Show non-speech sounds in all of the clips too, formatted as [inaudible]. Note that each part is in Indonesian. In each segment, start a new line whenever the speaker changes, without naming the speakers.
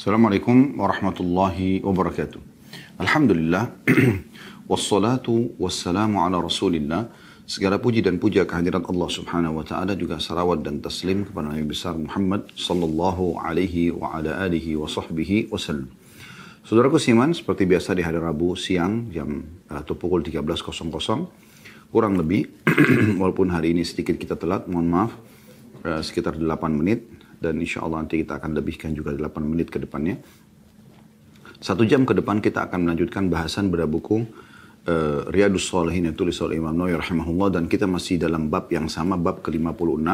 Assalamualaikum warahmatullahi wabarakatuh. Alhamdulillah. [clears throat] Wassalatu wassalamu ala rasulillah. Segala puji dan puja kehadirat Allah subhanahu wa ta'ala juga salawat dan taslim kepada Nabi besar Muhammad sallallahu alaihi wa ala alihi wa sahbihi wasallam. Saudaraku Siman, seperti biasa di hari Rabu siang jam atau pukul 13.00 kurang lebih [clears throat] walaupun hari ini sedikit kita telat, mohon maaf eh, sekitar 8 menit dan insya Allah nanti kita akan lebihkan juga 8 menit ke depannya. Satu jam ke depan kita akan melanjutkan bahasan pada buku uh, Riyadus Salihin yang tulis oleh Imam Nawawi rahimahullah dan kita masih dalam bab yang sama bab ke-56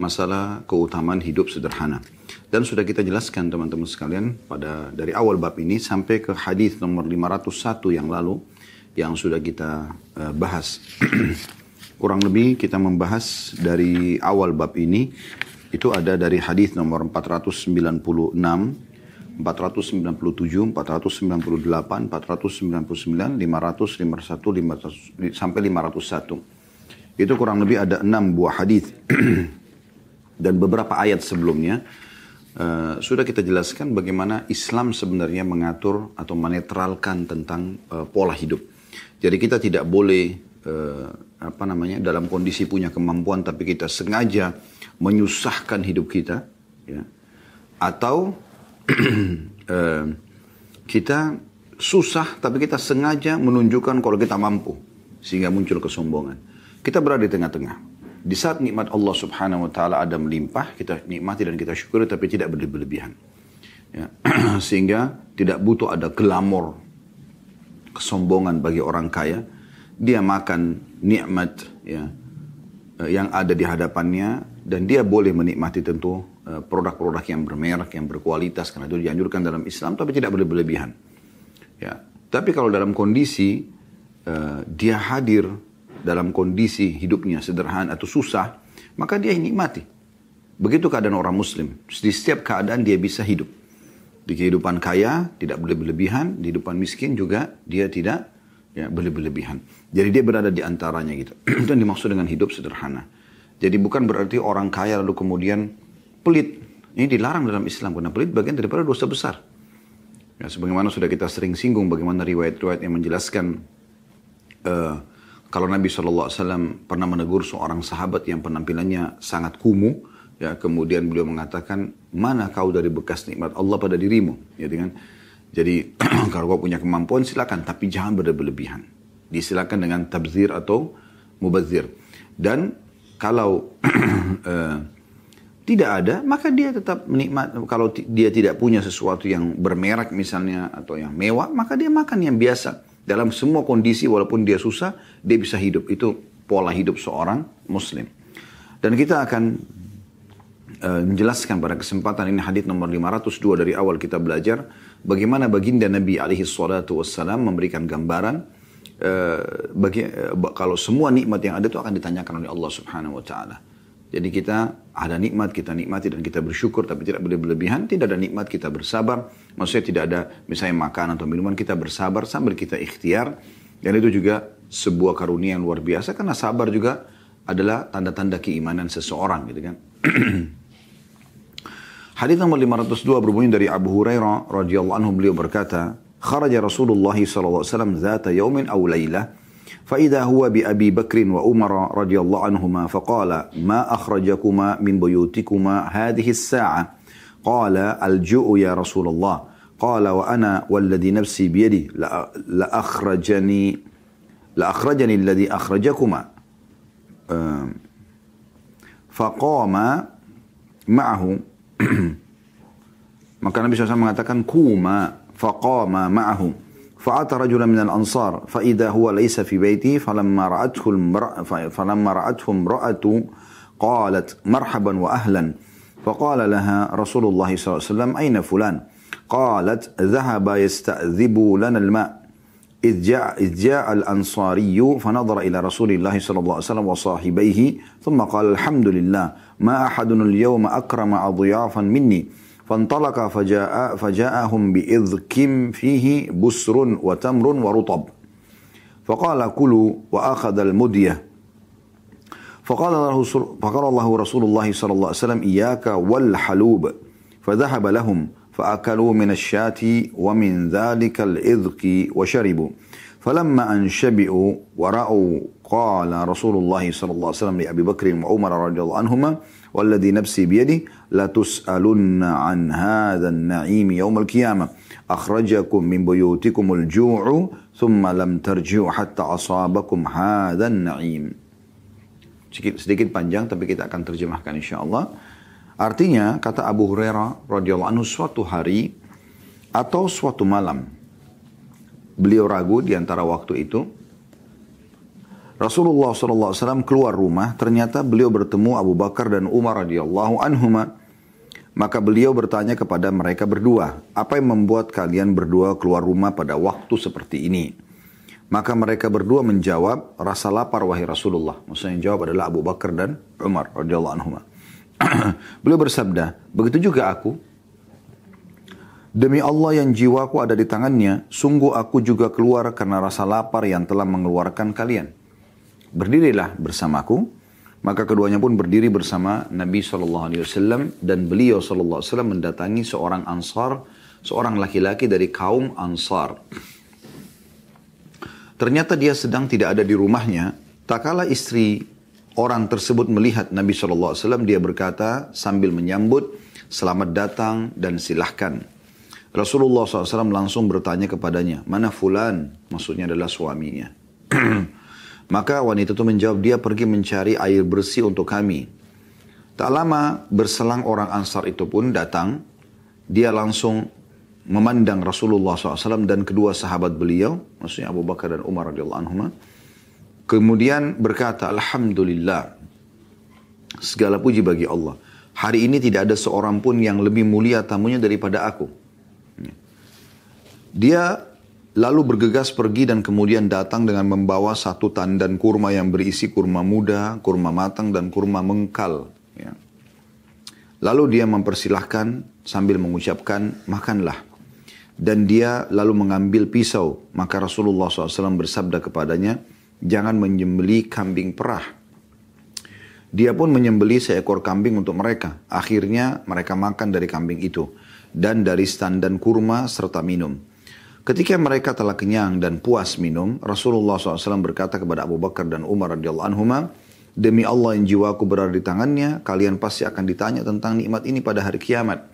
masalah keutamaan hidup sederhana. Dan sudah kita jelaskan teman-teman sekalian pada dari awal bab ini sampai ke hadis nomor 501 yang lalu yang sudah kita uh, bahas. [clears throat] Kurang lebih kita membahas dari awal bab ini itu ada dari hadis nomor 496, 497, 498, 499, 500, 501, 500, sampai 501. Itu kurang lebih ada enam buah hadis [clears throat] dan beberapa ayat sebelumnya uh, sudah kita jelaskan bagaimana Islam sebenarnya mengatur atau menetralkan tentang uh, pola hidup. Jadi kita tidak boleh uh, apa namanya dalam kondisi punya kemampuan tapi kita sengaja menyusahkan hidup kita, ya. atau [clears throat] eh, kita susah tapi kita sengaja menunjukkan kalau kita mampu sehingga muncul kesombongan. Kita berada di tengah-tengah. Di saat nikmat Allah Subhanahu wa taala ada melimpah, kita nikmati dan kita syukuri tapi tidak berlebihan. Ya. [clears throat] sehingga tidak butuh ada glamor kesombongan bagi orang kaya. Dia makan nikmat ya eh, yang ada di hadapannya dan dia boleh menikmati tentu eh, produk-produk yang bermerek, yang berkualitas karena itu dianjurkan dalam Islam tapi tidak boleh berlebihan. Ya. Tapi kalau dalam kondisi uh, dia hadir dalam kondisi hidupnya sederhana atau susah, maka dia nikmati. Begitu keadaan orang muslim. Di setiap keadaan dia bisa hidup. Di kehidupan kaya tidak boleh berlebihan, di kehidupan miskin juga dia tidak ya, berlebihan. Jadi dia berada di antaranya gitu. [clears throat] Dan dimaksud dengan hidup sederhana. Jadi bukan berarti orang kaya lalu kemudian pelit. Ini dilarang dalam Islam karena pelit bagian daripada dosa besar. Ya, sebagaimana sudah kita sering singgung bagaimana riwayat-riwayat yang menjelaskan uh, kalau Nabi SAW pernah menegur seorang sahabat yang penampilannya sangat kumuh, ya kemudian beliau mengatakan mana kau dari bekas nikmat Allah pada dirimu, ya kan? Jadi [clears throat] kalau kau punya kemampuan silakan, tapi jangan berlebihan. Disilakan dengan tabzir atau mubazir. Dan kalau uh, [clears throat] tidak ada, maka dia tetap menikmat. Kalau dia tidak punya sesuatu yang bermerek misalnya atau yang mewah, maka dia makan yang biasa. Dalam semua kondisi walaupun dia susah, dia bisa hidup. Itu pola hidup seorang muslim. Dan kita akan uh, menjelaskan pada kesempatan ini hadis nomor 502 dari awal kita belajar bagaimana baginda Nabi alaihi salatu wassalam memberikan gambaran Uh, bagi uh, kalau semua nikmat yang ada itu akan ditanyakan oleh Allah Subhanahu wa taala. Jadi kita ada nikmat kita nikmati dan kita bersyukur tapi tidak boleh berlebihan. Tidak ada nikmat kita bersabar. Maksudnya tidak ada misalnya makan atau minuman kita bersabar sambil kita ikhtiar. Dan itu juga sebuah karunia yang luar biasa karena sabar juga adalah tanda-tanda keimanan seseorang gitu kan. [clears throat] Hadis nomor 520 dari Abu Hurairah radhiyallahu anhu beliau berkata, "Kharaja Rasulullah sallallahu alaihi wasallam zata yaumin aw lailah, fa idza huwa bi Abi Bakr wa Umar radhiyallahu anhuma faqala, "Ma akhrajakuma min buyutikuma hadhihi as-sa'a?" Qala, "Al-ju'u ya Rasulullah." قال وأنا والذي نفسي بيدي لأخرجني لأخرجني الذي أخرجكما فقام معه Maka Nabi SAW mengatakan kuma faqama ma'ahu fa'ata rajulan minal ansar fa'idha huwa laysa fi bayti falamma ra'athu falamma ra'athu imra'atu qalat marhaban wa ahlan فقال لها رسول الله صلى الله عليه وسلم أين فلان قالت ذهب يستأذب لنا الماء إذ جاء, إذ جاء الأنصاري فنظر إلى رسول الله صلى الله عليه وسلم وصاحبيه ثم قال الحمد لله ما أحد اليوم أكرم أضيافا مني. فانطلق فجاء فجاءهم بإذك فيه بسر وتمر ورطب. فقال كلوا وأخذ المدية. فقال له فقال الله رسول الله صلى الله عليه وسلم إياك والحلوب. فذهب لهم فأكلوا من الشاة ومن ذلك الإذك وشربوا. فلما أن شبعوا ورأوا قال رسول الله صلى الله عليه وسلم لأبي بكر وعمر رضي الله عنهما والذي نفسي بيده لتسألن عن هذا النعيم يوم القيامة. أخرجكم من بيوتكم الجوع ثم لم ترجعوا حتى أصابكم هذا النعيم. sedikit panjang tapi kita akan terjemahkan insya Allah. Artinya kata Abu Hurairah radhiyallahu anhu suatu hari atau suatu malam beliau ragu di antara waktu itu Rasulullah SAW keluar rumah, ternyata beliau bertemu Abu Bakar dan Umar radhiyallahu anhuma. Maka beliau bertanya kepada mereka berdua, apa yang membuat kalian berdua keluar rumah pada waktu seperti ini? Maka mereka berdua menjawab, rasa lapar wahai Rasulullah. Maksudnya yang jawab adalah Abu Bakar dan Umar radhiyallahu anhu. [clears throat] Beliau bersabda, begitu juga aku. Demi Allah yang jiwaku ada di tangannya, sungguh aku juga keluar karena rasa lapar yang telah mengeluarkan kalian. Berdirilah bersamaku. Maka keduanya pun berdiri bersama Nabi SAW dan beliau SAW mendatangi seorang ansar, seorang laki-laki dari kaum ansar. Ternyata dia sedang tidak ada di rumahnya. Tak kala istri orang tersebut melihat Nabi SAW, dia berkata sambil menyambut, selamat datang dan silahkan. Rasulullah SAW langsung bertanya kepadanya, mana fulan? Maksudnya adalah suaminya. [clears throat] Maka wanita itu menjawab, dia pergi mencari air bersih untuk kami. Tak lama berselang orang ansar itu pun datang, dia langsung memandang Rasulullah SAW dan kedua sahabat beliau, maksudnya Abu Bakar dan Umar radhiyallahu anhu, kemudian berkata, Alhamdulillah, segala puji bagi Allah. Hari ini tidak ada seorang pun yang lebih mulia tamunya daripada aku. Dia lalu bergegas pergi dan kemudian datang dengan membawa satu tandan kurma yang berisi kurma muda, kurma matang, dan kurma mengkal. Ya. Lalu dia mempersilahkan sambil mengucapkan, makanlah dan dia lalu mengambil pisau. Maka Rasulullah SAW bersabda kepadanya, jangan menyembeli kambing perah. Dia pun menyembeli seekor kambing untuk mereka. Akhirnya mereka makan dari kambing itu. Dan dari standan kurma serta minum. Ketika mereka telah kenyang dan puas minum, Rasulullah SAW berkata kepada Abu Bakar dan Umar radhiyallahu anhuma, Demi Allah yang jiwaku berada di tangannya, kalian pasti akan ditanya tentang nikmat ini pada hari kiamat.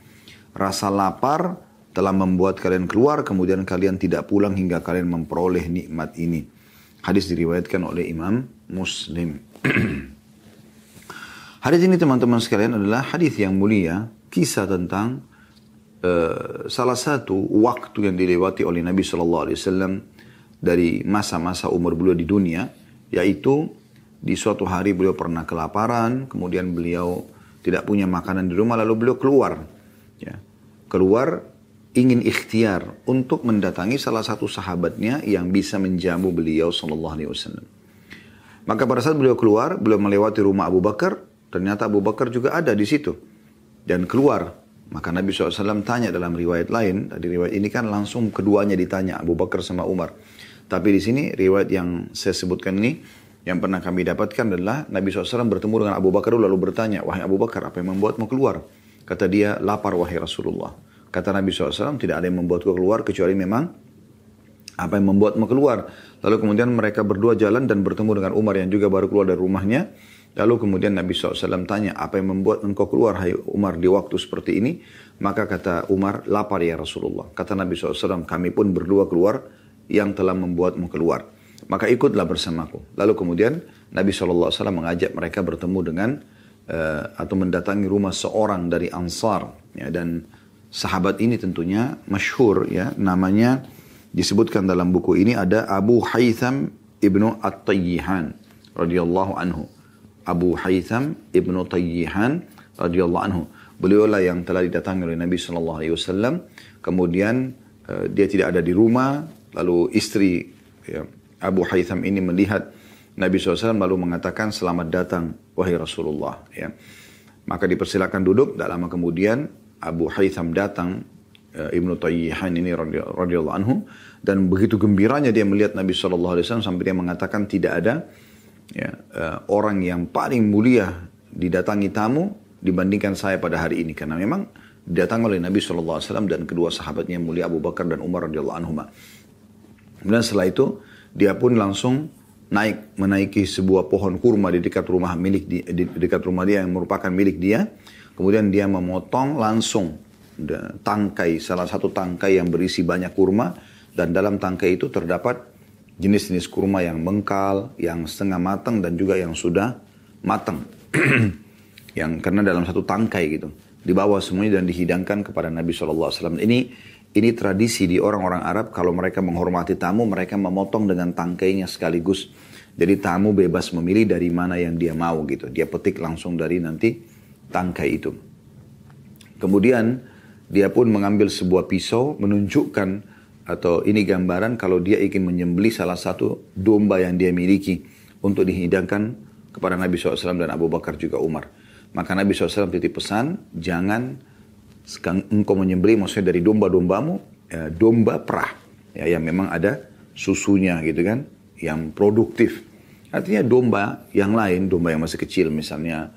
Rasa lapar telah membuat kalian keluar, kemudian kalian tidak pulang hingga kalian memperoleh nikmat ini. Hadis diriwayatkan oleh Imam Muslim. [clears throat] hadis ini teman-teman sekalian adalah hadis yang mulia, kisah tentang uh, salah satu waktu yang dilewati oleh Nabi Shallallahu Alaihi Wasallam dari masa-masa umur beliau di dunia, yaitu di suatu hari beliau pernah kelaparan, kemudian beliau tidak punya makanan di rumah, lalu beliau keluar, ya, keluar ingin ikhtiar untuk mendatangi salah satu sahabatnya yang bisa menjamu beliau sallallahu alaihi wasallam. Maka pada saat beliau keluar, beliau melewati rumah Abu Bakar, ternyata Abu Bakar juga ada di situ. Dan keluar, maka Nabi SAW tanya dalam riwayat lain, di riwayat ini kan langsung keduanya ditanya, Abu Bakar sama Umar. Tapi di sini riwayat yang saya sebutkan ini, yang pernah kami dapatkan adalah Nabi SAW bertemu dengan Abu Bakar lalu bertanya, wahai Abu Bakar, apa yang membuatmu keluar? Kata dia, lapar wahai Rasulullah. Kata Nabi SAW, tidak ada yang membuatku keluar kecuali memang apa yang membuatmu keluar. Lalu kemudian mereka berdua jalan dan bertemu dengan Umar yang juga baru keluar dari rumahnya. Lalu kemudian Nabi SAW tanya, apa yang membuat engkau keluar hai Umar di waktu seperti ini? Maka kata Umar, lapar ya Rasulullah. Kata Nabi SAW, kami pun berdua keluar yang telah membuatmu keluar. Maka ikutlah bersamaku. Lalu kemudian Nabi SAW mengajak mereka bertemu dengan uh, atau mendatangi rumah seorang dari Ansar. Ya, dan Sahabat ini tentunya masyhur ya, namanya disebutkan dalam buku ini ada Abu Haytham ibnu At-Tayyihan radhiyallahu anhu. Abu Haytham ibnu Tayyihan radhiyallahu anhu. Beliau lah yang telah didatangi oleh Nabi sallallahu alaihi wasallam. Kemudian uh, dia tidak ada di rumah, lalu istri ya, Abu Haytham ini melihat Nabi SAW lalu mengatakan selamat datang wahai Rasulullah ya. Maka dipersilakan duduk, tak lama kemudian Abu Haytham datang uh, Ibnu Tayyihan ini radhiyallahu anhu dan begitu gembiranya dia melihat Nabi Shallallahu alaihi wasallam sampai dia mengatakan tidak ada ya, uh, orang yang paling mulia didatangi tamu dibandingkan saya pada hari ini karena memang datang oleh Nabi SAW dan kedua sahabatnya mulia Abu Bakar dan Umar radhiyallahu anhu. Kemudian setelah itu dia pun langsung naik menaiki sebuah pohon kurma di dekat rumah milik di, di dekat rumah dia yang merupakan milik dia. Kemudian dia memotong langsung tangkai salah satu tangkai yang berisi banyak kurma dan dalam tangkai itu terdapat jenis-jenis kurma yang mengkal, yang setengah matang dan juga yang sudah matang. [clears throat] yang karena dalam satu tangkai gitu. Dibawa semuanya dan dihidangkan kepada Nabi SAW. Ini ini tradisi di orang-orang Arab kalau mereka menghormati tamu mereka memotong dengan tangkainya sekaligus. Jadi tamu bebas memilih dari mana yang dia mau gitu. Dia petik langsung dari nanti tangkai itu. Kemudian dia pun mengambil sebuah pisau menunjukkan atau ini gambaran kalau dia ingin menyembeli salah satu domba yang dia miliki untuk dihidangkan kepada Nabi SAW dan Abu Bakar juga Umar. Maka Nabi SAW titip pesan, jangan engkau menyembeli maksudnya dari domba-dombamu, ya, domba perah. Ya, yang memang ada susunya gitu kan, yang produktif. Artinya domba yang lain, domba yang masih kecil misalnya,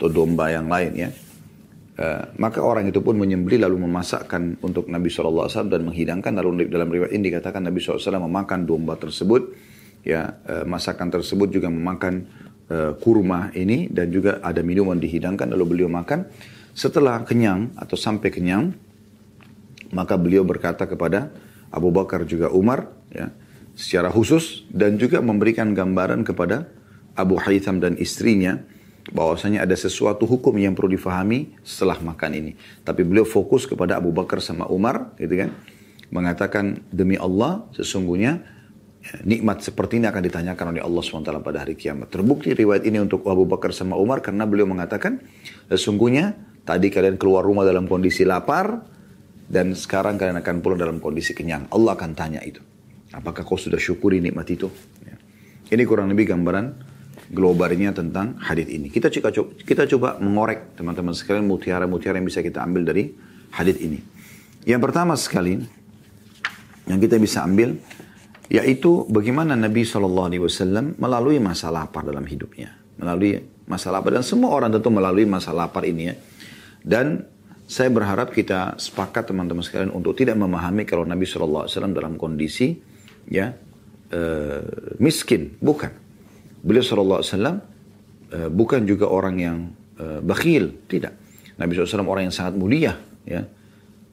atau domba yang lain ya. Uh, maka orang itu pun menyembeli lalu memasakkan untuk Nabi SAW dan menghidangkan. Lalu dalam riwayat ini dikatakan Nabi SAW memakan domba tersebut. Ya, uh, masakan tersebut juga memakan uh, kurma ini dan juga ada minuman dihidangkan lalu beliau makan. Setelah kenyang atau sampai kenyang, maka beliau berkata kepada Abu Bakar juga Umar, ya, secara khusus dan juga memberikan gambaran kepada Abu Haytham dan istrinya bahwasanya ada sesuatu hukum yang perlu difahami setelah makan ini. Tapi beliau fokus kepada Abu Bakar sama Umar, gitu kan? Mengatakan demi Allah sesungguhnya ya, nikmat seperti ini akan ditanyakan oleh Allah SWT pada hari kiamat. Terbukti riwayat ini untuk Abu Bakar sama Umar karena beliau mengatakan sesungguhnya Tadi kalian keluar rumah dalam kondisi lapar, dan sekarang kalian akan pulang dalam kondisi kenyang. Allah akan tanya itu. Apakah kau sudah syukuri nikmat itu? Ya. Ini kurang lebih gambaran globalnya tentang hadis ini. Kita coba, kita coba mengorek teman-teman sekalian mutiara-mutiara yang bisa kita ambil dari hadis ini. Yang pertama sekali yang kita bisa ambil yaitu bagaimana Nabi SAW melalui masa lapar dalam hidupnya. Melalui masa lapar dan semua orang tentu melalui masa lapar ini ya. Dan saya berharap kita sepakat teman-teman sekalian untuk tidak memahami kalau Nabi SAW dalam kondisi ya uh, miskin, bukan. Beliau SAW uh, bukan juga orang yang uh, bakhil, tidak. Nabi SAW orang yang sangat mulia, ya.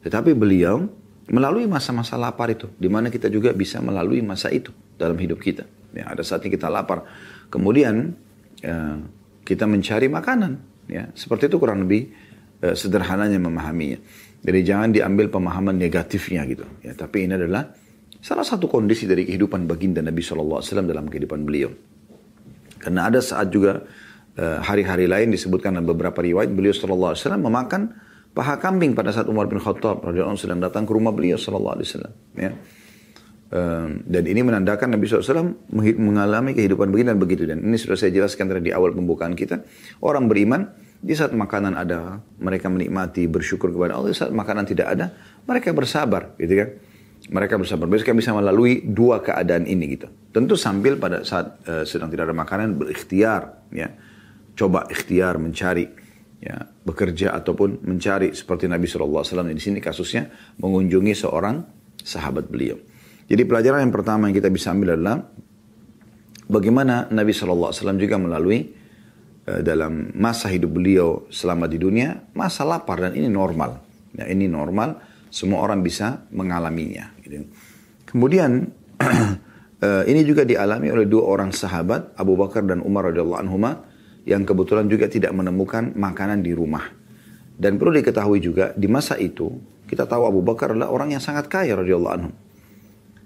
Tetapi beliau melalui masa-masa lapar itu, di mana kita juga bisa melalui masa itu dalam hidup kita. Ya, ada saatnya kita lapar, kemudian uh, kita mencari makanan, ya. Seperti itu kurang lebih Eh, sederhananya memahaminya. Jadi jangan diambil pemahaman negatifnya gitu. Ya, tapi ini adalah salah satu kondisi dari kehidupan baginda Nabi SAW dalam kehidupan beliau. Karena ada saat juga eh, hari-hari lain disebutkan dalam beberapa riwayat beliau SAW memakan paha kambing pada saat Umar bin Khattab radhiyallahu sedang datang ke rumah beliau SAW. Ya. Um, dan ini menandakan Nabi SAW mengalami kehidupan begini dan begitu. Dan ini sudah saya jelaskan tadi di awal pembukaan kita. Orang beriman di saat makanan ada, mereka menikmati, bersyukur kepada Allah. Di saat makanan tidak ada, mereka bersabar, gitu kan? Mereka bersabar. Mereka bisa melalui dua keadaan ini, gitu. Tentu sambil pada saat uh, sedang tidak ada makanan berikhtiar, ya, coba ikhtiar mencari, ya, bekerja ataupun mencari seperti Nabi SAW di sini kasusnya mengunjungi seorang sahabat beliau. Jadi pelajaran yang pertama yang kita bisa ambil adalah bagaimana Nabi SAW juga melalui Eh, dalam masa hidup beliau selama di dunia, masa lapar dan ini normal. Ya, ini normal, semua orang bisa mengalaminya. Gitu. Kemudian [clears throat] eh, ini juga dialami oleh dua orang sahabat, Abu Bakar dan Umar radhiyallahu anhu yang kebetulan juga tidak menemukan makanan di rumah. Dan perlu diketahui juga di masa itu kita tahu Abu Bakar adalah orang yang sangat kaya radhiyallahu anhu.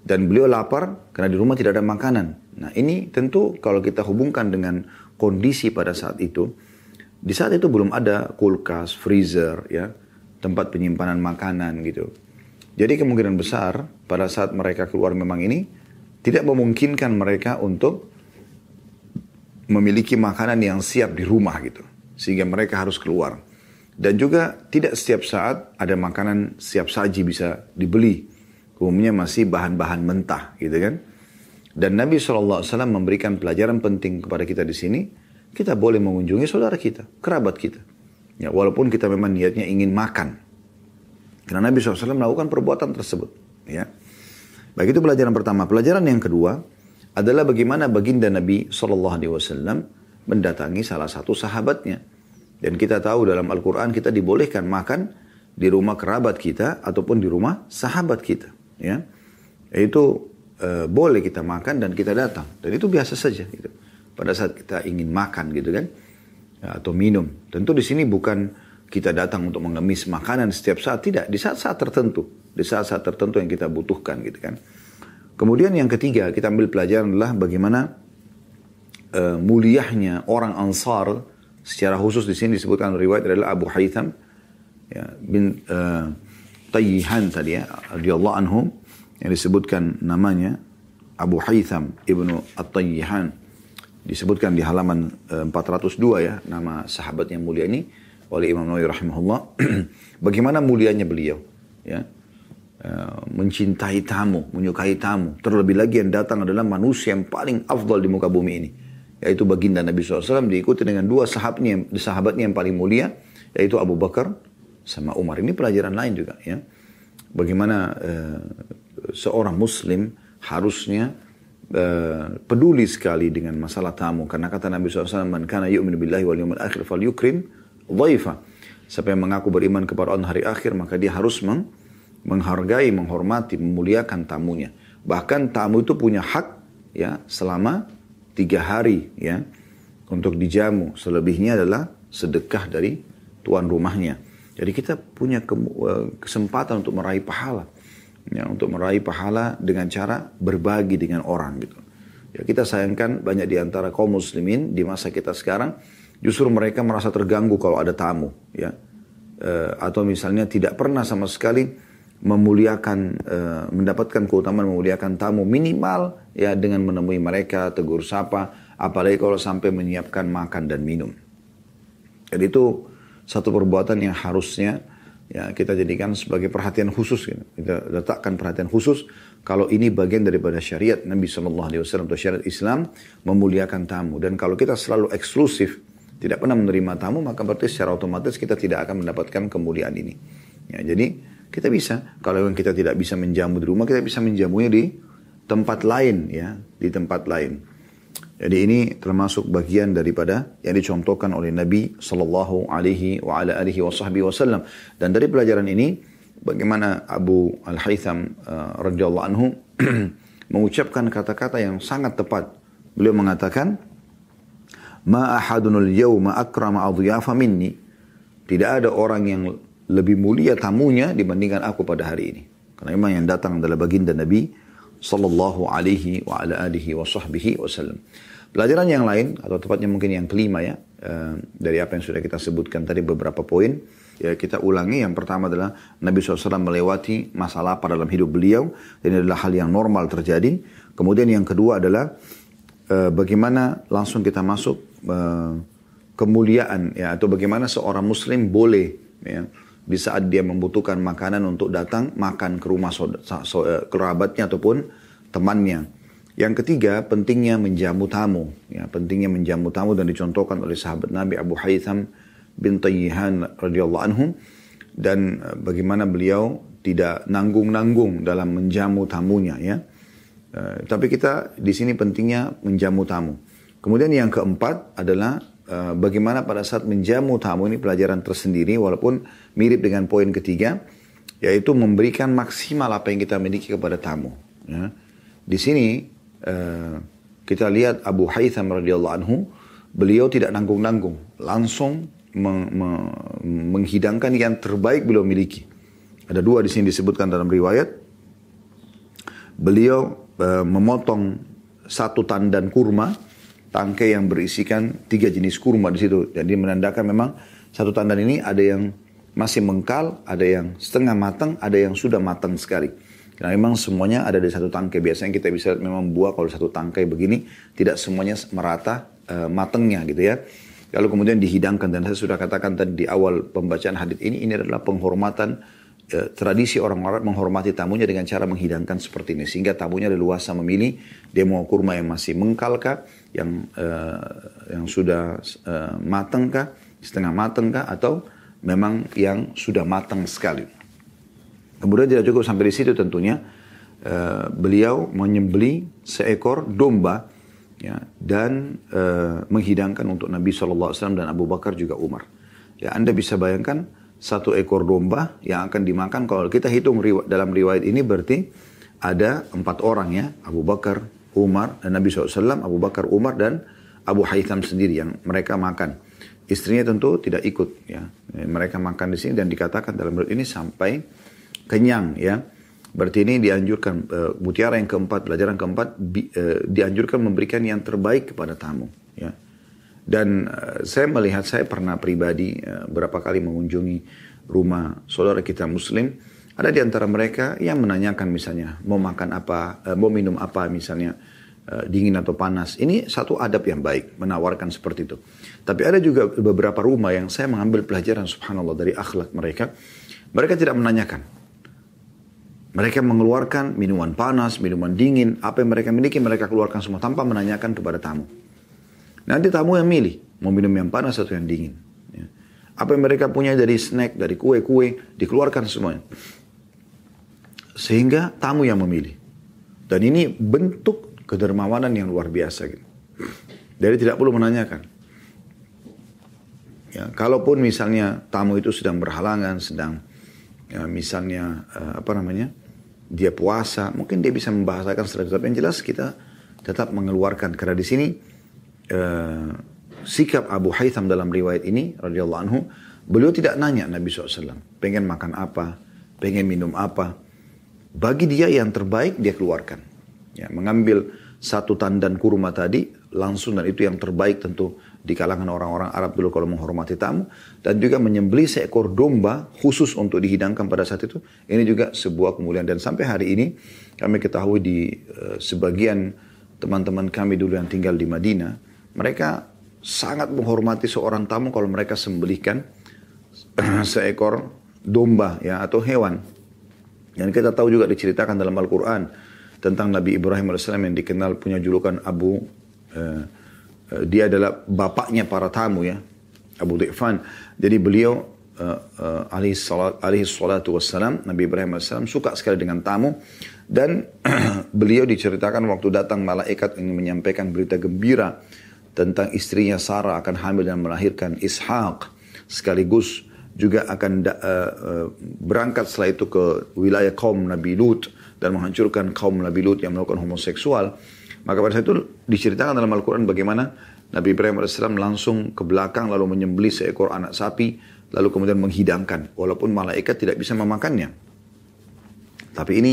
Dan beliau lapar karena di rumah tidak ada makanan. Nah ini tentu kalau kita hubungkan dengan kondisi pada saat itu, di saat itu belum ada kulkas, freezer, ya, tempat penyimpanan makanan gitu. Jadi kemungkinan besar pada saat mereka keluar memang ini tidak memungkinkan mereka untuk memiliki makanan yang siap di rumah gitu. Sehingga mereka harus keluar. Dan juga tidak setiap saat ada makanan siap saji bisa dibeli. Umumnya masih bahan-bahan mentah gitu kan. Dan Nabi SAW memberikan pelajaran penting kepada kita di sini. Kita boleh mengunjungi saudara kita, kerabat kita. Ya, walaupun kita memang niatnya ingin makan. Karena Nabi SAW melakukan perbuatan tersebut. Ya. Baik itu pelajaran pertama. Pelajaran yang kedua adalah bagaimana baginda Nabi SAW mendatangi salah satu sahabatnya. Dan kita tahu dalam Al-Quran kita dibolehkan makan di rumah kerabat kita ataupun di rumah sahabat kita. Ya, Itu e, boleh kita makan dan kita datang. Dan itu biasa saja. Gitu. Pada saat kita ingin makan gitu kan. Atau minum. Tentu di sini bukan kita datang untuk mengemis makanan setiap saat. Tidak. Di saat-saat tertentu. Di saat-saat tertentu yang kita butuhkan gitu kan. Kemudian yang ketiga kita ambil pelajaran adalah bagaimana uh, muliahnya orang Ansar secara khusus di sini disebutkan riwayat adalah Abu Haytham ya, bin uh, Tayyihan tadi ya radhiyallahu anhu yang disebutkan namanya Abu Haytham ibnu At-Tayyihan disebutkan di halaman uh, eh, 402 ya nama sahabat yang mulia ini oleh Imam Nawawi rahimahullah [clears throat] bagaimana mulianya beliau ya uh, mencintai tamu menyukai tamu terlebih lagi yang datang adalah manusia yang paling afdal di muka bumi ini yaitu baginda Nabi SAW diikuti dengan dua sahabatnya, sahabatnya yang paling mulia yaitu Abu Bakar sama Umar. Ini pelajaran lain juga ya. Bagaimana uh, seorang muslim harusnya uh, peduli sekali dengan masalah tamu karena kata Nabi SAW man kana yu'minu billahi wal yawmil akhir falyukrim dhaifa. Siapa yang mengaku beriman kepada Allah hari akhir maka dia harus meng menghargai, menghormati, memuliakan tamunya. Bahkan tamu itu punya hak ya selama tiga hari ya untuk dijamu. Selebihnya adalah sedekah dari tuan rumahnya. Jadi kita punya eh, kesempatan untuk meraih pahala. Ya, untuk meraih pahala dengan cara berbagi dengan orang gitu. Ya, kita sayangkan banyak di antara kaum muslimin di masa kita sekarang justru mereka merasa terganggu kalau ada tamu ya. E, atau misalnya tidak pernah sama sekali memuliakan e, mendapatkan keutamaan memuliakan tamu minimal ya dengan menemui mereka tegur sapa apalagi kalau sampai menyiapkan makan dan minum. Jadi itu satu perbuatan yang harusnya ya kita jadikan sebagai perhatian khusus gitu. kita letakkan perhatian khusus kalau ini bagian daripada syariat Nabi Shallallahu Alaihi Wasallam atau syariat Islam memuliakan tamu dan kalau kita selalu eksklusif tidak pernah menerima tamu maka berarti secara otomatis kita tidak akan mendapatkan kemuliaan ini ya, jadi kita bisa. Kalau yang kita tidak bisa menjamu di rumah, kita bisa menjamunya di tempat lain ya, di tempat lain. Jadi ini termasuk bagian daripada yang dicontohkan oleh Nabi Sallallahu Alaihi Wasallam. Dan dari pelajaran ini, bagaimana Abu Al Haytham uh, radhiyallahu anhu [clears throat] mengucapkan kata-kata yang sangat tepat. Beliau mengatakan, "Ma ahadunul yawma akrama adhiyafa minni." Tidak ada orang yang lebih mulia tamunya dibandingkan aku pada hari ini. Karena memang yang datang adalah baginda Nabi sallallahu alaihi wa ala alihi wa sahbihi wasallam. Pelajaran yang lain atau tepatnya mungkin yang kelima ya uh, dari apa yang sudah kita sebutkan tadi beberapa poin ya kita ulangi yang pertama adalah Nabi SAW melewati masalah pada dalam hidup beliau ini adalah hal yang normal terjadi kemudian yang kedua adalah uh, bagaimana langsung kita masuk uh, kemuliaan ya atau bagaimana seorang muslim boleh ya di saat dia membutuhkan makanan untuk datang makan ke rumah so, so, eh, kerabatnya ataupun temannya. Yang ketiga, pentingnya menjamu tamu. Ya, pentingnya menjamu tamu dan dicontohkan oleh sahabat Nabi Abu Haytham bin Tayyihan radhiyallahu anhu dan eh, bagaimana beliau tidak nanggung-nanggung dalam menjamu tamunya ya. Uh, tapi kita di sini pentingnya menjamu tamu. Kemudian yang keempat adalah uh, bagaimana pada saat menjamu tamu ini pelajaran tersendiri walaupun mirip dengan poin ketiga, yaitu memberikan maksimal apa yang kita miliki kepada tamu. Ya. Di sini uh, kita lihat Abu Haytham radhiyallahu anhu, beliau tidak nanggung-nanggung, langsung meng, me, menghidangkan yang terbaik beliau miliki. Ada dua di sini disebutkan dalam riwayat. Beliau uh, memotong satu tandan kurma, tangkai yang berisikan tiga jenis kurma di situ. Jadi menandakan memang satu tandan ini ada yang masih mengkal, ada yang setengah matang, ada yang sudah matang sekali. Karena memang semuanya ada di satu tangkai. Biasanya kita bisa memang buah kalau satu tangkai begini, tidak semuanya merata uh, matangnya gitu ya. Lalu kemudian dihidangkan dan saya sudah katakan tadi di awal pembacaan hadis ini, ini adalah penghormatan uh, tradisi orang Arab menghormati tamunya dengan cara menghidangkan seperti ini. Sehingga tamunya leluasa memilih dia mau kurma yang masih mengkalkah, yang uh, yang sudah uh, matang kah, setengah matang kah, atau memang yang sudah matang sekali. Kemudian tidak cukup sampai di situ tentunya uh, beliau menyembeli seekor domba ya, dan uh, menghidangkan untuk Nabi SAW dan Abu Bakar juga Umar. Ya, Anda bisa bayangkan satu ekor domba yang akan dimakan kalau kita hitung riwayat, dalam riwayat ini berarti ada empat orang ya Abu Bakar, Umar Nabi SAW, Abu Bakar, Umar dan Abu Haytham sendiri yang mereka makan. Istrinya tentu tidak ikut ya. Mereka makan di sini dan dikatakan dalam riwayat ini sampai kenyang ya. Berarti ini dianjurkan uh, mutiara yang keempat, pelajaran keempat uh, dianjurkan memberikan yang terbaik kepada tamu ya. Dan uh, saya melihat saya pernah pribadi berapa kali mengunjungi rumah saudara kita muslim ada di antara mereka yang menanyakan misalnya mau makan apa, uh, mau minum apa misalnya uh, dingin atau panas. Ini satu adab yang baik menawarkan seperti itu. Tapi ada juga beberapa rumah yang saya mengambil pelajaran subhanallah dari akhlak mereka. Mereka tidak menanyakan. Mereka mengeluarkan minuman panas, minuman dingin, apa yang mereka miliki mereka keluarkan semua tanpa menanyakan kepada tamu. Nanti tamu yang milih, mau minum yang panas atau yang dingin. Ya. Apa yang mereka punya dari snack, dari kue-kue, dikeluarkan semuanya. Sehingga tamu yang memilih. Dan ini bentuk kedermawanan yang luar biasa. Gitu. Jadi tidak perlu menanyakan. Ya, kalaupun misalnya tamu itu sedang berhalangan, sedang ya, misalnya uh, apa namanya, dia puasa, mungkin dia bisa membahasakan secara tetap. Yang jelas kita tetap mengeluarkan karena di sini uh, sikap Abu Haytham dalam riwayat ini radhiyallahu anhu, beliau tidak nanya Nabi SAW, pengen makan apa, pengen minum apa. Bagi dia yang terbaik dia keluarkan. Ya, mengambil satu tandan kurma tadi langsung dan itu yang terbaik tentu di kalangan orang-orang Arab dulu kalau menghormati tamu. Dan juga menyembeli seekor domba khusus untuk dihidangkan pada saat itu. Ini juga sebuah kemuliaan. Dan sampai hari ini kami ketahui di uh, sebagian teman-teman kami dulu yang tinggal di Madinah mereka sangat menghormati seorang tamu kalau mereka sembelihkan [clears throat] seekor domba ya atau hewan dan kita tahu juga diceritakan dalam Al-Quran tentang Nabi Ibrahim AS yang dikenal punya julukan Abu uh, Eh, dia adalah bapaknya para tamu ya, Abu Dhi'fan. Jadi beliau uh, uh, alaihi, salat, alaihi salatu Nabi Ibrahim AS suka sekali dengan tamu. Dan [clears throat] beliau diceritakan waktu datang malaikat ingin menyampaikan berita gembira tentang istrinya Sarah akan hamil dan melahirkan Ishak. Sekaligus juga akan uh, uh, berangkat setelah itu ke wilayah kaum Nabi Lut dan menghancurkan kaum Nabi Lut yang melakukan homoseksual. Maka pada saat itu diceritakan dalam Al-Quran bagaimana Nabi Ibrahim AS langsung ke belakang lalu menyembeli seekor anak sapi lalu kemudian menghidangkan walaupun malaikat tidak bisa memakannya. Tapi ini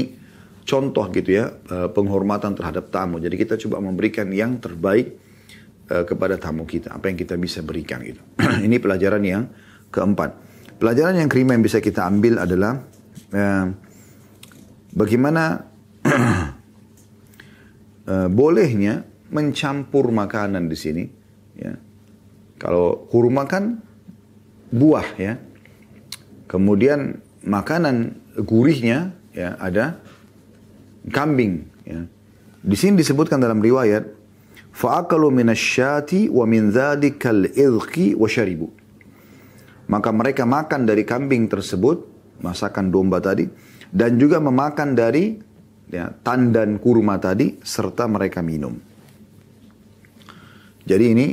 contoh gitu ya eh, penghormatan terhadap tamu. Jadi kita coba memberikan yang terbaik kepada tamu kita apa yang kita bisa berikan gitu. [clears throat] ini pelajaran yang keempat. Pelajaran yang kelima yang bisa kita ambil adalah eh, bagaimana uh, [clears throat] bolehnya mencampur makanan di sini. Ya. Kalau kurma kan buah ya. Kemudian makanan gurihnya ya ada kambing ya. Di sini disebutkan dalam riwayat fa'akalu minasyati wa min dzadikal ilqi wa syaribu. Maka mereka makan dari kambing tersebut, masakan domba tadi, dan juga memakan dari ya, tandan kurma tadi serta mereka minum. Jadi ini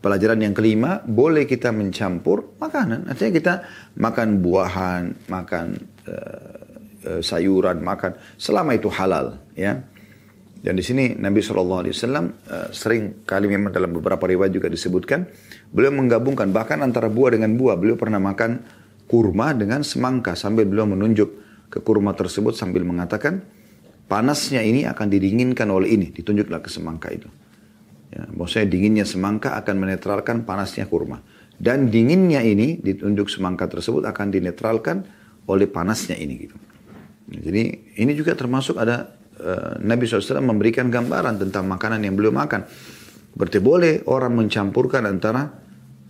pelajaran yang kelima, boleh kita mencampur makanan. Artinya kita makan buahan, makan uh, sayuran, makan selama itu halal, ya. Dan di sini Nabi Shallallahu Alaihi Wasallam uh, sering kali memang dalam beberapa riwayat juga disebutkan beliau menggabungkan bahkan antara buah dengan buah beliau pernah makan kurma dengan semangka sambil beliau menunjuk ke kurma tersebut sambil mengatakan panasnya ini akan didinginkan oleh ini. Ditunjuklah ke semangka itu. Ya, maksudnya dinginnya semangka akan menetralkan panasnya kurma. Dan dinginnya ini ditunjuk semangka tersebut akan dinetralkan oleh panasnya ini gitu. Jadi ini juga termasuk ada Nabi SAW memberikan gambaran tentang makanan yang beliau makan. Berarti boleh orang mencampurkan antara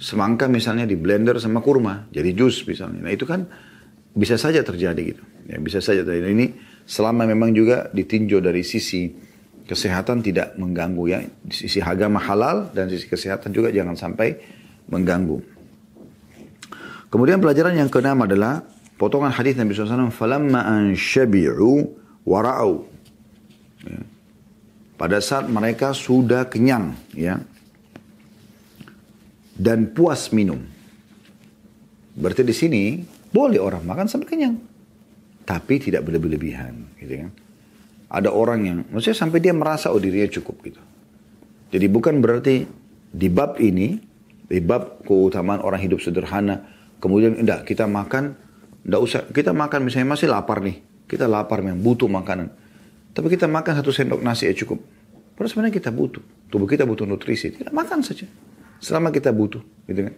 semangka misalnya di blender sama kurma. Jadi jus misalnya. Nah itu kan bisa saja terjadi gitu. Ya, bisa saja terjadi. Ini selama memang juga ditinjau dari sisi kesehatan tidak mengganggu ya sisi agama halal dan sisi kesehatan juga jangan sampai mengganggu kemudian pelajaran yang keenam adalah potongan hadis Nabi SAW, "Falamma an syabi'u wara'u." Ya. Pada saat mereka sudah kenyang, ya, dan puas minum. Berarti di sini boleh orang makan sampai kenyang, tapi tidak berlebihan, gitu kan? Ada orang yang, maksudnya sampai dia merasa oh dirinya cukup gitu. Jadi bukan berarti di bab ini, di bab keutamaan orang hidup sederhana, kemudian enggak kita makan, enggak usah kita makan misalnya masih lapar nih, kita lapar memang butuh makanan, tapi kita makan satu sendok nasi ya cukup. Padahal sebenarnya kita butuh, tubuh kita butuh nutrisi, kita makan saja, selama kita butuh, gitu kan?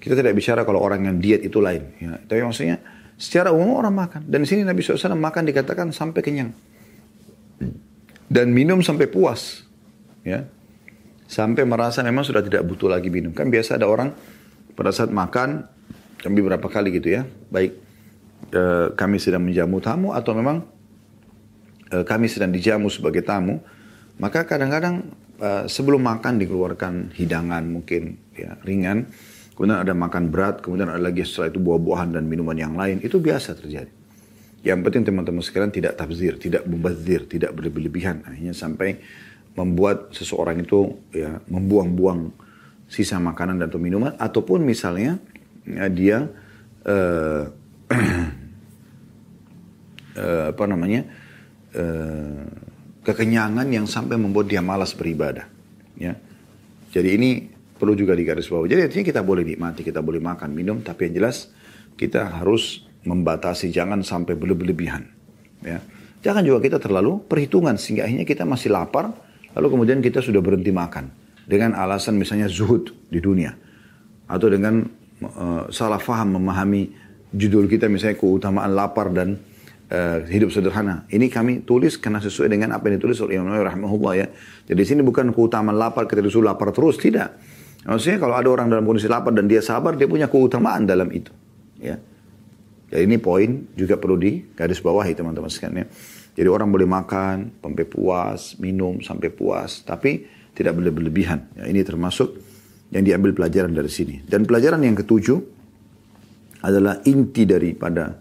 Kita tidak bicara kalau orang yang diet itu lain, ya. tapi maksudnya secara umum orang makan. Dan di sini Nabi SAW makan dikatakan sampai kenyang dan minum sampai puas, ya sampai merasa memang sudah tidak butuh lagi minum. Kan biasa ada orang pada saat makan, kami berapa kali gitu ya, baik e, kami sedang menjamu tamu atau memang e, kami sedang dijamu sebagai tamu, maka kadang-kadang e, sebelum makan dikeluarkan hidangan mungkin ya ringan, kemudian ada makan berat, kemudian ada lagi setelah itu buah-buahan dan minuman yang lain, itu biasa terjadi. Yang penting teman-teman sekalian tidak tabzir, tidak mubazir, tidak berlebihan. Akhirnya sampai membuat seseorang itu ya membuang-buang sisa makanan dan minuman ataupun misalnya ya, dia uh, uh, [clears throat] apa namanya uh, kekenyangan yang sampai membuat dia malas beribadah ya jadi ini perlu juga digarisbawahi. Jadi artinya kita boleh nikmati, kita boleh makan, minum, tapi yang jelas kita harus membatasi, jangan sampai berlebihan. Ya. Jangan juga kita terlalu perhitungan sehingga akhirnya kita masih lapar, lalu kemudian kita sudah berhenti makan dengan alasan misalnya zuhud di dunia atau dengan uh, salah faham memahami judul kita misalnya keutamaan lapar dan uh, hidup sederhana. Ini kami tulis karena sesuai dengan apa yang ditulis oleh Imam Nawawi rahimahullah ya. Jadi sini bukan keutamaan lapar kita disuruh lapar terus, tidak. Maksudnya kalau ada orang dalam kondisi lapar dan dia sabar, dia punya keutamaan dalam itu. Ya. Jadi ini poin juga perlu di garis bawahi teman-teman sekalian. Ya. Jadi orang boleh makan sampai puas, minum sampai puas, tapi tidak boleh berlebihan. Ya, ini termasuk yang diambil pelajaran dari sini. Dan pelajaran yang ketujuh adalah inti daripada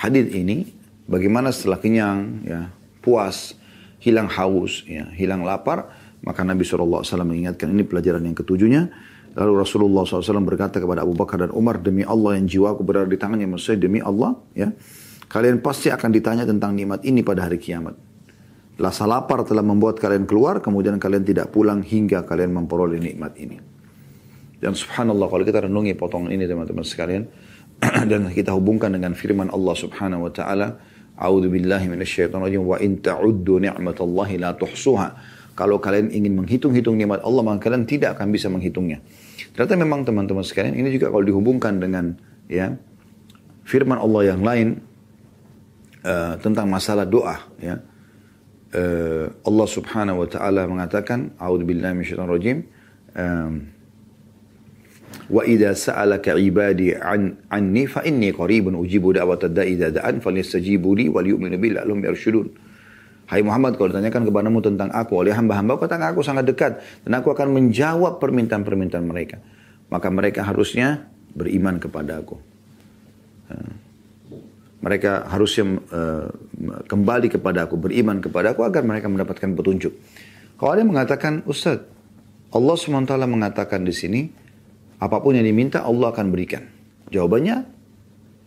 hadis ini, bagaimana setelah kenyang, ya, puas, hilang haus, ya, hilang lapar, maka Nabi SAW mengingatkan ini pelajaran yang ketujuhnya. Lalu Rasulullah SAW berkata kepada Abu Bakar dan Umar, demi Allah yang jiwaku berada di tangannya, maksudnya demi Allah, ya, kalian pasti akan ditanya tentang nikmat ini pada hari kiamat. Rasa lapar telah membuat kalian keluar, kemudian kalian tidak pulang hingga kalian memperoleh nikmat ini. Dan subhanallah kalau kita renungi potongan ini teman-teman sekalian, [clears throat] dan kita hubungkan dengan firman Allah subhanahu wa ta'ala, A'udhu billahi minasyaitonirrajim wa in ta'uddu ni'matallahi la tuhsuha. Kalau kalian ingin menghitung-hitung nikmat Allah, maka kalian tidak akan bisa menghitungnya. Ternyata memang teman-teman sekalian, ini juga kalau dihubungkan dengan ya firman Allah yang lain uh, tentang masalah doa, ya. Uh, Allah Subhanahu wa taala mengatakan, "A'udzubillahi minasyaitonir um, Wa idza sa'alaka 'ibadi 'an 'anni fa inni qaribun ujibu da'watad da'i idza da'an falyastajibu li wal yu'minu bi la'allahum yarshudun. Hai Muhammad, kalau ditanyakan kepadamu tentang aku oleh hamba-hamba, katakan aku sangat dekat. Dan aku akan menjawab permintaan-permintaan mereka. Maka mereka harusnya beriman kepada aku. Mereka harusnya uh, kembali kepada aku, beriman kepada aku agar mereka mendapatkan petunjuk. Kalau ada yang mengatakan, Ustaz, Allah SWT mengatakan di sini, apa pun yang diminta Allah akan berikan. Jawabannya,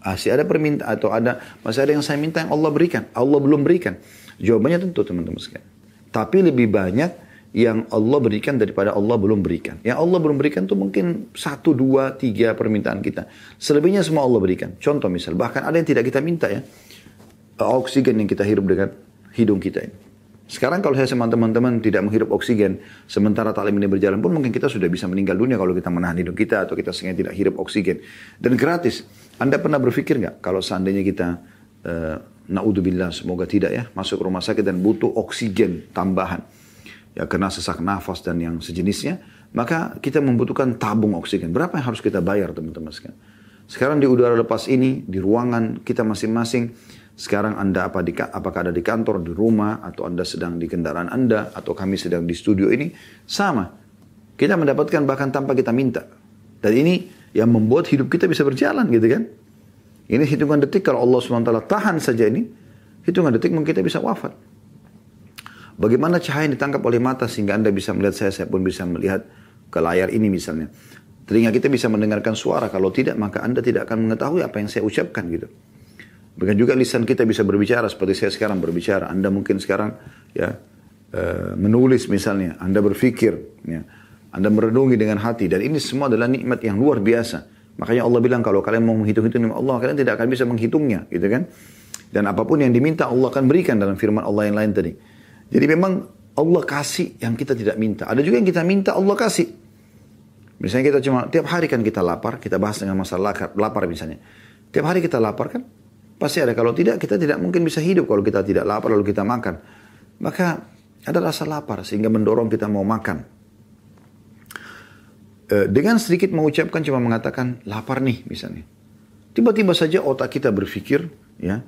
masih ada permintaan atau ada masih ada yang saya minta yang Allah berikan, Allah belum berikan. Jawabannya tentu teman-teman sekalian. Tapi lebih banyak yang Allah berikan daripada Allah belum berikan. Yang Allah belum berikan itu mungkin satu, dua, tiga permintaan kita. Selebihnya semua Allah berikan. Contoh misal, bahkan ada yang tidak kita minta ya. Oksigen yang kita hirup dengan hidung kita ini. Sekarang kalau saya sama teman-teman tidak menghirup oksigen, sementara taklim ini berjalan pun mungkin kita sudah bisa meninggal dunia kalau kita menahan hidung kita atau kita sengaja tidak hirup oksigen. Dan gratis. Anda pernah berpikir nggak kalau seandainya kita uh, Naudzubillah semoga tidak ya masuk rumah sakit dan butuh oksigen tambahan ya karena sesak nafas dan yang sejenisnya maka kita membutuhkan tabung oksigen berapa yang harus kita bayar teman-teman sekarang sekarang di udara lepas ini di ruangan kita masing-masing sekarang anda apa di, apakah ada di kantor di rumah atau anda sedang di kendaraan anda atau kami sedang di studio ini sama kita mendapatkan bahkan tanpa kita minta dan ini yang membuat hidup kita bisa berjalan gitu kan Ini hitungan detik kalau Allah SWT tahan saja ini, hitungan detik mungkin kita bisa wafat. Bagaimana cahaya yang ditangkap oleh mata sehingga Anda bisa melihat saya, saya pun bisa melihat ke layar ini misalnya. Telinga kita bisa mendengarkan suara, kalau tidak maka Anda tidak akan mengetahui apa yang saya ucapkan gitu. Begitu juga lisan kita bisa berbicara seperti saya sekarang berbicara. Anda mungkin sekarang ya uh, menulis misalnya, Anda berpikir, ya, Anda merenungi dengan hati dan ini semua adalah nikmat yang luar biasa. Makanya Allah bilang kalau kalian mau menghitung-hitung nikmat Allah, kalian tidak akan bisa menghitungnya, gitu kan? Dan apa pun yang diminta Allah akan berikan dalam firman Allah yang lain tadi. Jadi memang Allah kasih yang kita tidak minta. Ada juga yang kita minta Allah kasih. Misalnya kita cuma tiap hari kan kita lapar, kita bahas dengan masalah lapar misalnya. Tiap hari kita lapar kan Pasti ada. Kalau tidak, kita tidak mungkin bisa hidup kalau kita tidak lapar lalu kita makan. Maka ada rasa lapar sehingga mendorong kita mau makan. E, dengan sedikit mengucapkan cuma mengatakan lapar nih misalnya. Tiba-tiba saja otak kita berpikir, ya,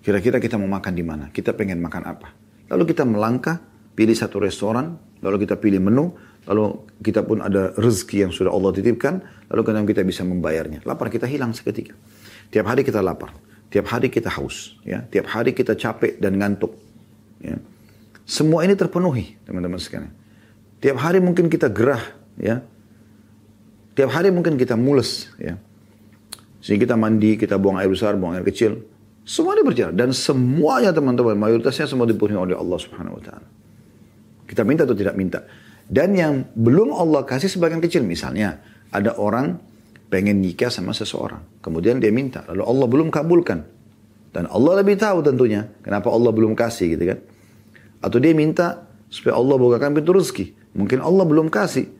kira-kira kita mau makan di mana? Kita pengen makan apa? Lalu kita melangkah, pilih satu restoran, lalu kita pilih menu, lalu kita pun ada rezeki yang sudah Allah titipkan, lalu kadang kita bisa membayarnya. Lapar kita hilang seketika. Tiap hari kita lapar. Tiap hari kita haus, ya. Tiap hari kita capek dan ngantuk. Ya. Semua ini terpenuhi, teman-teman sekalian. Tiap hari mungkin kita gerah, ya. Tiap hari mungkin kita mules, ya. Sehingga kita mandi, kita buang air besar, buang air kecil. Semua ini berjalan. Dan semuanya teman-teman, mayoritasnya semua dipenuhi oleh Allah subhanahu wa ta'ala. Kita minta atau tidak minta. Dan yang belum Allah kasih sebagian kecil. Misalnya, ada orang pengen nikah sama seseorang. Kemudian dia minta, lalu Allah belum kabulkan. Dan Allah lebih tahu tentunya kenapa Allah belum kasih gitu kan. Atau dia minta supaya Allah bukakan pintu rezeki. Mungkin Allah belum kasih.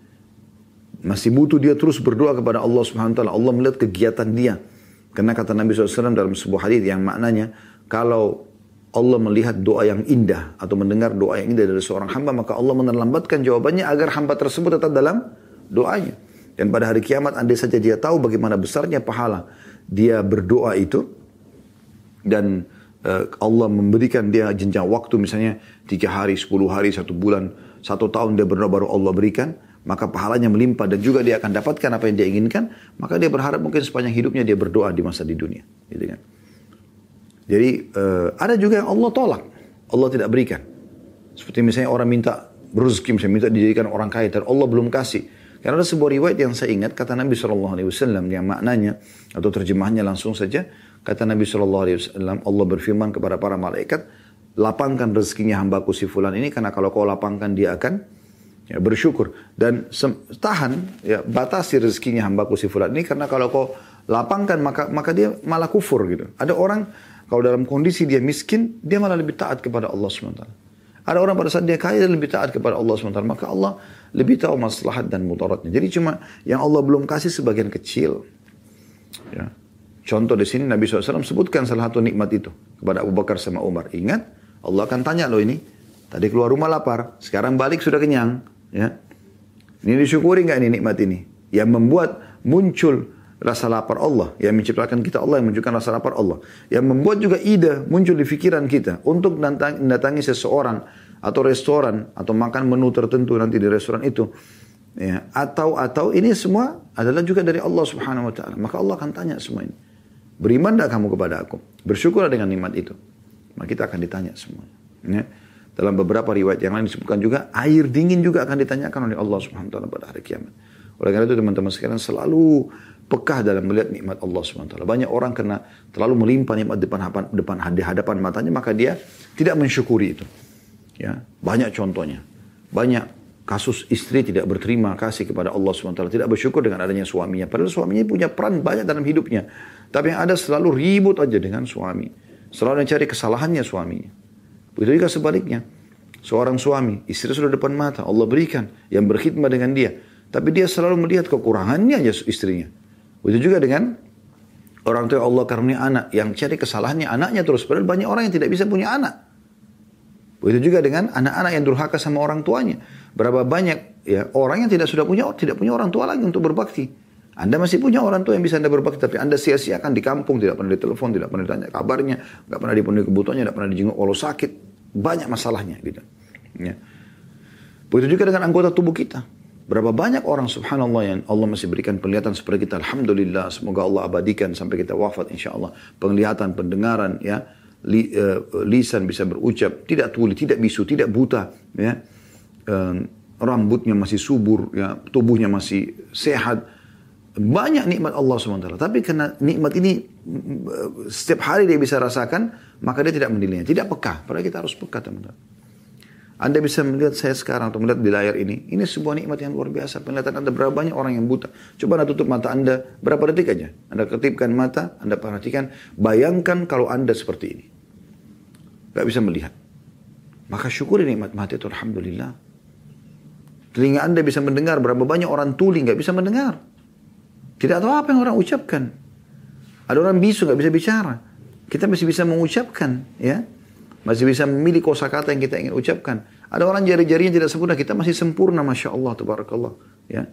Masih butuh dia terus berdoa kepada Allah subhanahu wa ta'ala. Allah melihat kegiatan dia. Karena kata Nabi SAW dalam sebuah hadis yang maknanya, kalau Allah melihat doa yang indah atau mendengar doa yang indah dari seorang hamba, maka Allah menerlambatkan jawabannya agar hamba tersebut tetap dalam doanya. Dan pada hari kiamat andai saja dia tahu bagaimana besarnya pahala dia berdoa itu. Dan uh, Allah memberikan dia jenjang waktu misalnya tiga hari, sepuluh hari, satu bulan, satu tahun dia berdoa baru Allah berikan maka pahalanya melimpah dan juga dia akan dapatkan apa yang dia inginkan maka dia berharap mungkin sepanjang hidupnya dia berdoa di masa di dunia gitu kan. Jadi uh, ada juga yang Allah tolak Allah tidak berikan. Seperti misalnya orang minta rezeki misalnya minta dijadikan orang kaya dan Allah belum kasih karena ada sebuah riwayat yang saya ingat kata Nabi Shallallahu Alaihi Wasallam yang maknanya atau terjemahnya langsung saja kata Nabi Shallallahu Alaihi Wasallam Allah berfirman kepada para malaikat lapangkan rezekinya hambaku si fulan ini karena kalau kau lapangkan dia akan ya, bersyukur dan tahan ya batasi rezekinya hambaku si fulan ini karena kalau kau lapangkan maka maka dia malah kufur gitu. Ada orang kalau dalam kondisi dia miskin dia malah lebih taat kepada Allah SWT. Ada orang pada saat dia kaya dia lebih taat kepada Allah SWT. Maka Allah lebih tahu maslahat dan mudaratnya. Jadi cuma yang Allah belum kasih sebagian kecil. Ya. Contoh di sini Nabi SAW sebutkan salah satu nikmat itu kepada Abu Bakar sama Umar. Ingat, Allah akan tanya loh ini. Tadi keluar rumah lapar, sekarang balik sudah kenyang. Ya. Ini disyukuri nggak ini nikmat ini? Yang membuat muncul rasa lapar Allah. Yang menciptakan kita Allah, yang menunjukkan rasa lapar Allah. Yang membuat juga ide muncul di pikiran kita untuk mendatangi seseorang atau restoran atau makan menu tertentu nanti di restoran itu ya atau atau ini semua adalah juga dari Allah Subhanahu wa taala. Maka Allah akan tanya semua ini. Beriman tidak kamu kepada aku? Bersyukur dengan nikmat itu. Maka kita akan ditanya semua ya. dalam beberapa riwayat yang lain disebutkan juga air dingin juga akan ditanyakan oleh Allah Subhanahu wa taala pada hari kiamat. Oleh karena itu teman-teman sekalian selalu pekah dalam melihat nikmat Allah Subhanahu wa taala. Banyak orang kena terlalu melimpah nikmat depan depan hadapan matanya maka dia tidak mensyukuri itu Ya, banyak contohnya. Banyak kasus istri tidak berterima kasih kepada Allah SWT. Tidak bersyukur dengan adanya suaminya. Padahal suaminya punya peran banyak dalam hidupnya. Tapi yang ada selalu ribut aja dengan suami. Selalu mencari kesalahannya suaminya. Begitu juga sebaliknya. Seorang suami, istri sudah depan mata, Allah berikan yang berkhidmat dengan dia. Tapi dia selalu melihat kekurangannya aja istrinya. Begitu juga dengan orang tua Allah karunia anak yang cari kesalahannya anaknya terus. Padahal banyak orang yang tidak bisa punya anak. Begitu juga dengan anak-anak yang durhaka sama orang tuanya. Berapa banyak ya orang yang tidak sudah punya tidak punya orang tua lagi untuk berbakti. Anda masih punya orang tua yang bisa Anda berbakti, tapi Anda sia-siakan di kampung, tidak pernah ditelepon, tidak pernah ditanya kabarnya, nggak pernah dipenuhi kebutuhannya, tidak pernah dijenguk kalau sakit. Banyak masalahnya gitu. Ya. Begitu juga dengan anggota tubuh kita. Berapa banyak orang subhanallah yang Allah masih berikan penglihatan seperti kita. Alhamdulillah, semoga Allah abadikan sampai kita wafat insya Allah. Penglihatan, pendengaran, ya, li, uh, lisan bisa berucap, tidak tuli, tidak bisu, tidak buta, ya. Uh, rambutnya masih subur, ya, tubuhnya masih sehat. Banyak nikmat Allah SWT. Tapi karena nikmat ini setiap hari dia bisa rasakan, maka dia tidak menilainya. Tidak peka. Padahal kita harus peka teman-teman. Anda bisa melihat saya sekarang atau melihat di layar ini. Ini sebuah nikmat yang luar biasa. Penglihatan Anda berapa banyak orang yang buta. Coba Anda tutup mata Anda berapa detik aja. Anda ketipkan mata, Anda perhatikan. Bayangkan kalau Anda seperti ini. Gak bisa melihat. Maka syukuri nikmat mati itu Alhamdulillah. Telinga Anda bisa mendengar berapa banyak orang tuli gak bisa mendengar. Tidak tahu apa yang orang ucapkan. Ada orang bisu gak bisa bicara. Kita masih bisa mengucapkan, ya. Masih bisa memilih kosakata yang kita ingin ucapkan. Ada orang jari-jarinya tidak sempurna, kita masih sempurna, masya Allah, tabarakallah. Ya.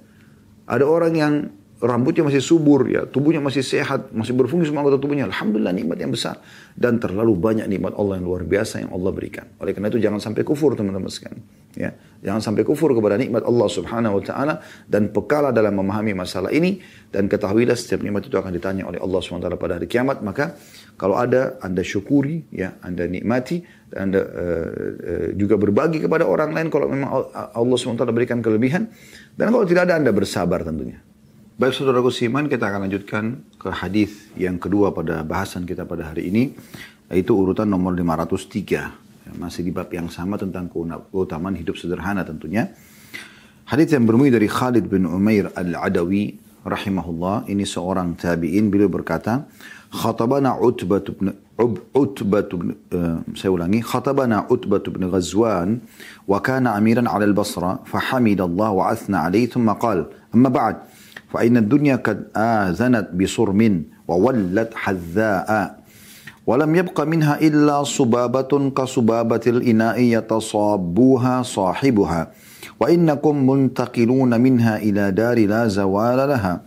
Ada orang yang rambutnya masih subur, ya, tubuhnya masih sehat, masih berfungsi semua anggota tubuhnya. Alhamdulillah nikmat yang besar dan terlalu banyak nikmat Allah yang luar biasa yang Allah berikan. Oleh karena itu jangan sampai kufur teman-teman sekalian. Ya, jangan sampai kufur kepada nikmat Allah Subhanahu wa taala dan pekalah dalam memahami masalah ini dan ketahuilah setiap nikmat itu akan ditanya oleh Allah Subhanahu wa taala pada hari kiamat. Maka kalau ada Anda syukuri, ya, Anda nikmati dan Anda uh, uh, juga berbagi kepada orang lain kalau memang Allah Subhanahu wa taala berikan kelebihan dan kalau tidak ada Anda bersabar tentunya. Baik saudaraku Siman, kita akan lanjutkan ke hadis yang kedua pada bahasan kita pada hari ini, yaitu urutan nomor 503. Ya, masih di bab yang sama tentang keutamaan hidup sederhana tentunya. Hadis yang bermula dari Khalid bin Umair al-Adawi rahimahullah, ini seorang tabi'in, beliau berkata, khatabana Utbah bin Utbah uh, saya ulangi, khatabana Utbah bin Ghazwan wa kana amiran al-Basra, fahamidallah wa athna alaihi, thumma qal, amma ba'd, فإن الدنيا قد آذنت بصرم وولت حذاء ولم يبق منها إلا صبابة كصبابة الإناء يتصابوها صاحبها وإنكم منتقلون منها إلى دار لا زوال لها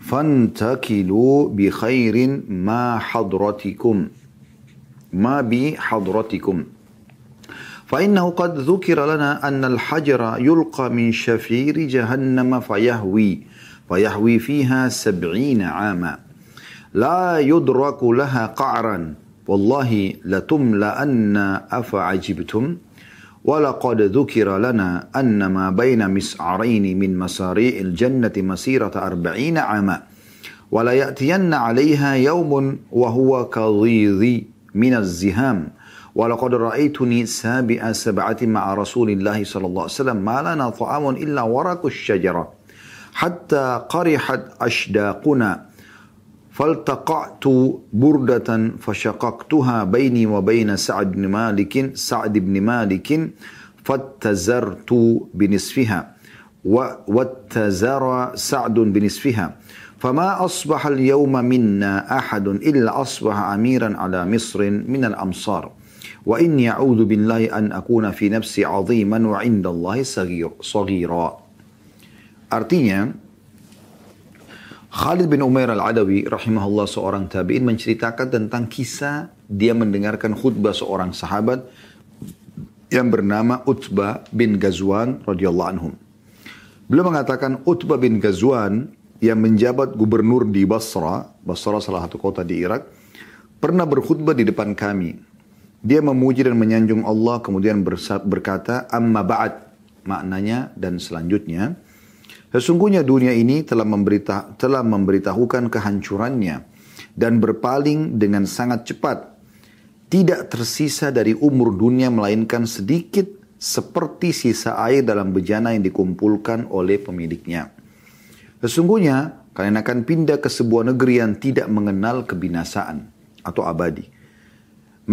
فانتقلوا بخير ما حضرتكم ما بحضرتكم. فإنه قد ذكر لنا أن الحجر يلقى من شفير جهنم فيهوي فيحوي فيها سبعين عاما. لا يدرك لها قعرا. والله لتملأن أفعجبتم. ولقد ذكر لنا أن ما بين مسعرين من مساريع الجنة مسيرة أربعين عاما. ولا يأتين عليها يوم وهو كغيظ من الزهام. ولقد رأيتني سابع سبعة مع رسول الله صلى الله عليه وسلم. ما لنا طعام إلا ورق الشجرة. حتى قرحت أشداقنا فالتقعت بردة فشققتها بيني وبين سعد بن مالك سعد بن مالك فاتزرت بنصفها واتزر سعد بنصفها. فما أصبح اليوم منا أحد إلا أصبح أميرا على مصر من الأمصار. وإني أعوذ بالله أن أكون في نفسي عظيما وعند الله صغير صغيرا. Artinya, Khalid bin Umair al-Adawi rahimahullah seorang tabi'in menceritakan tentang kisah dia mendengarkan khutbah seorang sahabat yang bernama Utbah bin Ghazwan radhiyallahu anhum. Beliau mengatakan Utbah bin Ghazwan yang menjabat gubernur di Basra, Basra salah satu kota di Irak, pernah berkhutbah di depan kami. Dia memuji dan menyanjung Allah kemudian berkata, "Amma ba'd." Maknanya dan selanjutnya, Sesungguhnya dunia ini telah, memberita, telah memberitahukan kehancurannya dan berpaling dengan sangat cepat. Tidak tersisa dari umur dunia melainkan sedikit seperti sisa air dalam bejana yang dikumpulkan oleh pemiliknya. Sesungguhnya kalian akan pindah ke sebuah negeri yang tidak mengenal kebinasaan atau abadi.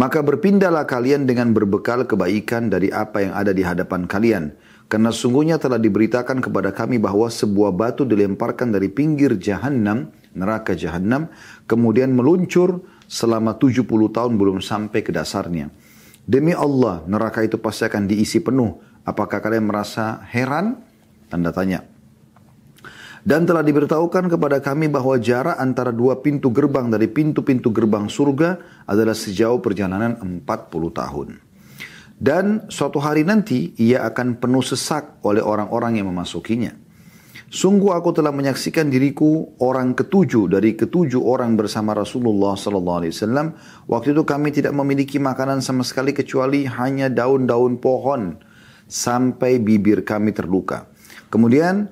Maka berpindahlah kalian dengan berbekal kebaikan dari apa yang ada di hadapan kalian karena sungguhnya telah diberitakan kepada kami bahwa sebuah batu dilemparkan dari pinggir jahanam, neraka jahanam, kemudian meluncur selama 70 tahun belum sampai ke dasarnya. Demi Allah, neraka itu pasti akan diisi penuh. Apakah kalian merasa heran? Tanda tanya. Dan telah diberitahukan kepada kami bahwa jarak antara dua pintu gerbang dari pintu-pintu gerbang surga adalah sejauh perjalanan 40 tahun. Dan suatu hari nanti ia akan penuh sesak oleh orang-orang yang memasukinya. Sungguh aku telah menyaksikan diriku orang ketujuh dari ketujuh orang bersama Rasulullah sallallahu alaihi wasallam. Waktu itu kami tidak memiliki makanan sama sekali kecuali hanya daun-daun pohon sampai bibir kami terluka. Kemudian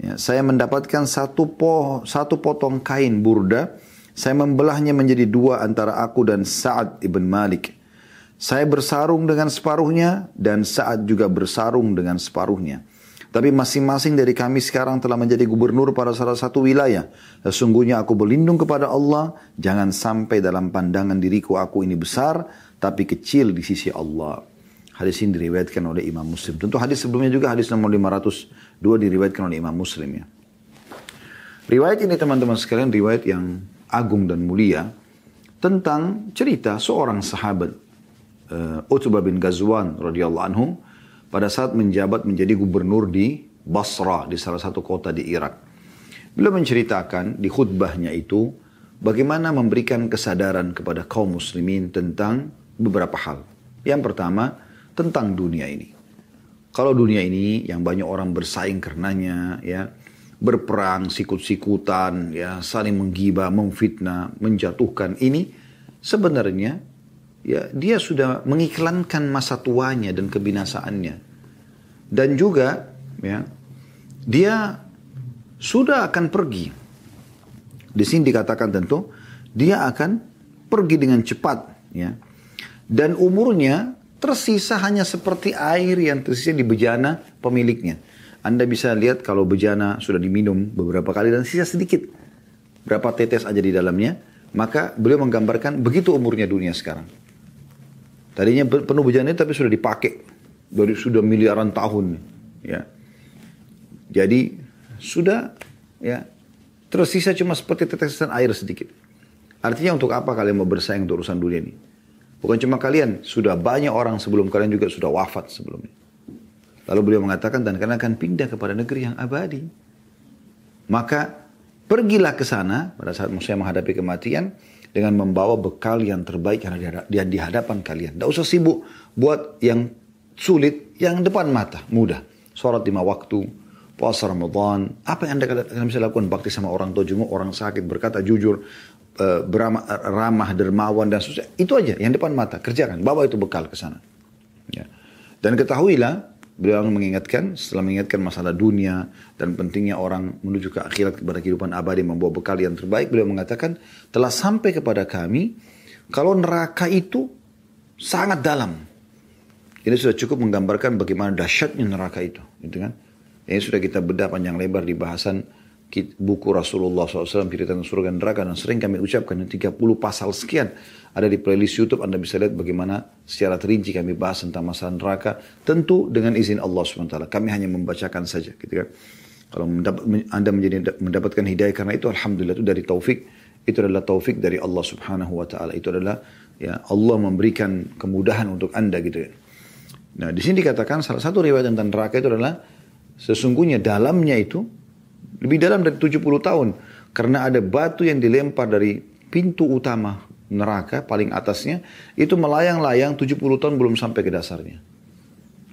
ya, saya mendapatkan satu po, satu potong kain burda. Saya membelahnya menjadi dua antara aku dan Sa'ad ibn Malik. Saya bersarung dengan separuhnya dan Sa'ad juga bersarung dengan separuhnya. Tapi masing-masing dari kami sekarang telah menjadi gubernur pada salah satu wilayah. Sesungguhnya aku berlindung kepada Allah. Jangan sampai dalam pandangan diriku aku ini besar. Tapi kecil di sisi Allah. Hadis ini diriwayatkan oleh Imam Muslim. Tentu hadis sebelumnya juga hadis nomor 502 diriwayatkan oleh Imam Muslim ya. Riwayat ini teman-teman sekalian riwayat yang agung dan mulia. Tentang cerita seorang sahabat. Uh, Utbah bin Ghazwan radhiyallahu anhu pada saat menjabat menjadi gubernur di Basra, di salah satu kota di Irak. Beliau menceritakan di khutbahnya itu bagaimana memberikan kesadaran kepada kaum muslimin tentang beberapa hal. Yang pertama, tentang dunia ini. Kalau dunia ini yang banyak orang bersaing karenanya, ya, berperang, sikut-sikutan, ya, saling menggibah, memfitnah, menjatuhkan ini sebenarnya ya dia sudah mengiklankan masa tuanya dan kebinasaannya. Dan juga ya dia sudah akan pergi. Di sini dikatakan tentu dia akan pergi dengan cepat ya. Dan umurnya tersisa hanya seperti air yang tersisa di bejana pemiliknya. Anda bisa lihat kalau bejana sudah diminum beberapa kali dan sisa sedikit. Berapa tetes aja di dalamnya. Maka beliau menggambarkan begitu umurnya dunia sekarang. Tadinya penuh bejana tapi sudah dipakai dari sudah miliaran tahun, ya. Jadi sudah ya tersisa cuma seperti tetesan air sedikit. Artinya untuk apa kalian mau bersaing untuk urusan dunia ini? Bukan cuma kalian, sudah banyak orang sebelum kalian juga sudah wafat sebelumnya. Lalu beliau mengatakan dan kalian akan pindah kepada negeri yang abadi. Maka pergilah ke sana pada saat saya menghadapi kematian dengan membawa bekal yang terbaik yang di hadapan kalian. Tidak usah sibuk buat yang sulit, yang depan mata, mudah. Sholat lima waktu, puasa Ramadan, apa yang anda bisa lakukan? Bakti sama orang tua jenguk, orang sakit, berkata jujur, eh, beramah, ramah, dermawan, dan sebagainya. Itu aja yang depan mata, kerjakan. Bawa itu bekal ke sana. Ya. Dan ketahuilah, Beliau mengingatkan, setelah mengingatkan masalah dunia dan pentingnya orang menuju ke akhirat kepada kehidupan abadi membawa bekal yang terbaik, beliau mengatakan, telah sampai kepada kami, kalau neraka itu sangat dalam. Ini sudah cukup menggambarkan bagaimana dahsyatnya neraka itu. Gitu kan? Ini sudah kita bedah panjang lebar di bahasan buku Rasulullah SAW cerita tentang surga dan neraka dan sering kami ucapkan 30 pasal sekian ada di playlist YouTube Anda bisa lihat bagaimana secara terinci kami bahas tentang masalah neraka tentu dengan izin Allah SWT kami hanya membacakan saja gitu kan. Kalau Anda menjadi mendapatkan hidayah karena itu Alhamdulillah itu dari taufik. Itu adalah taufik dari Allah Subhanahu Wa Taala. Itu adalah ya Allah memberikan kemudahan untuk Anda gitu ya nah di sini dikatakan salah satu riwayat tentang neraka itu adalah sesungguhnya dalamnya itu lebih dalam dari 70 tahun. Karena ada batu yang dilempar dari pintu utama neraka paling atasnya. Itu melayang-layang 70 tahun belum sampai ke dasarnya.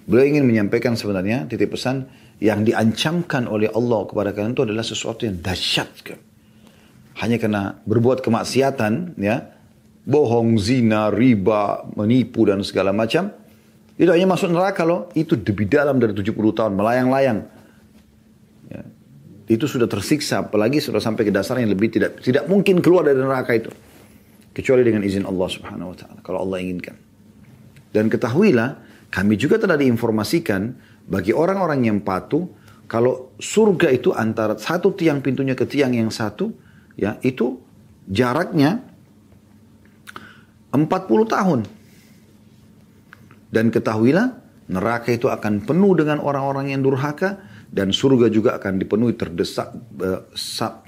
Beliau ingin menyampaikan sebenarnya titik pesan yang diancamkan oleh Allah kepada kalian itu adalah sesuatu yang dahsyat. Hanya karena berbuat kemaksiatan, ya, bohong, zina, riba, menipu dan segala macam, itu hanya masuk neraka loh. Itu lebih dalam dari 70 tahun, melayang-layang itu sudah tersiksa, apalagi sudah sampai ke dasar yang lebih tidak tidak mungkin keluar dari neraka itu. Kecuali dengan izin Allah subhanahu wa ta'ala, kalau Allah inginkan. Dan ketahuilah, kami juga telah diinformasikan bagi orang-orang yang patuh, kalau surga itu antara satu tiang pintunya ke tiang yang satu, ya itu jaraknya 40 tahun. Dan ketahuilah, neraka itu akan penuh dengan orang-orang yang durhaka, dan surga juga akan dipenuhi terdesak uh,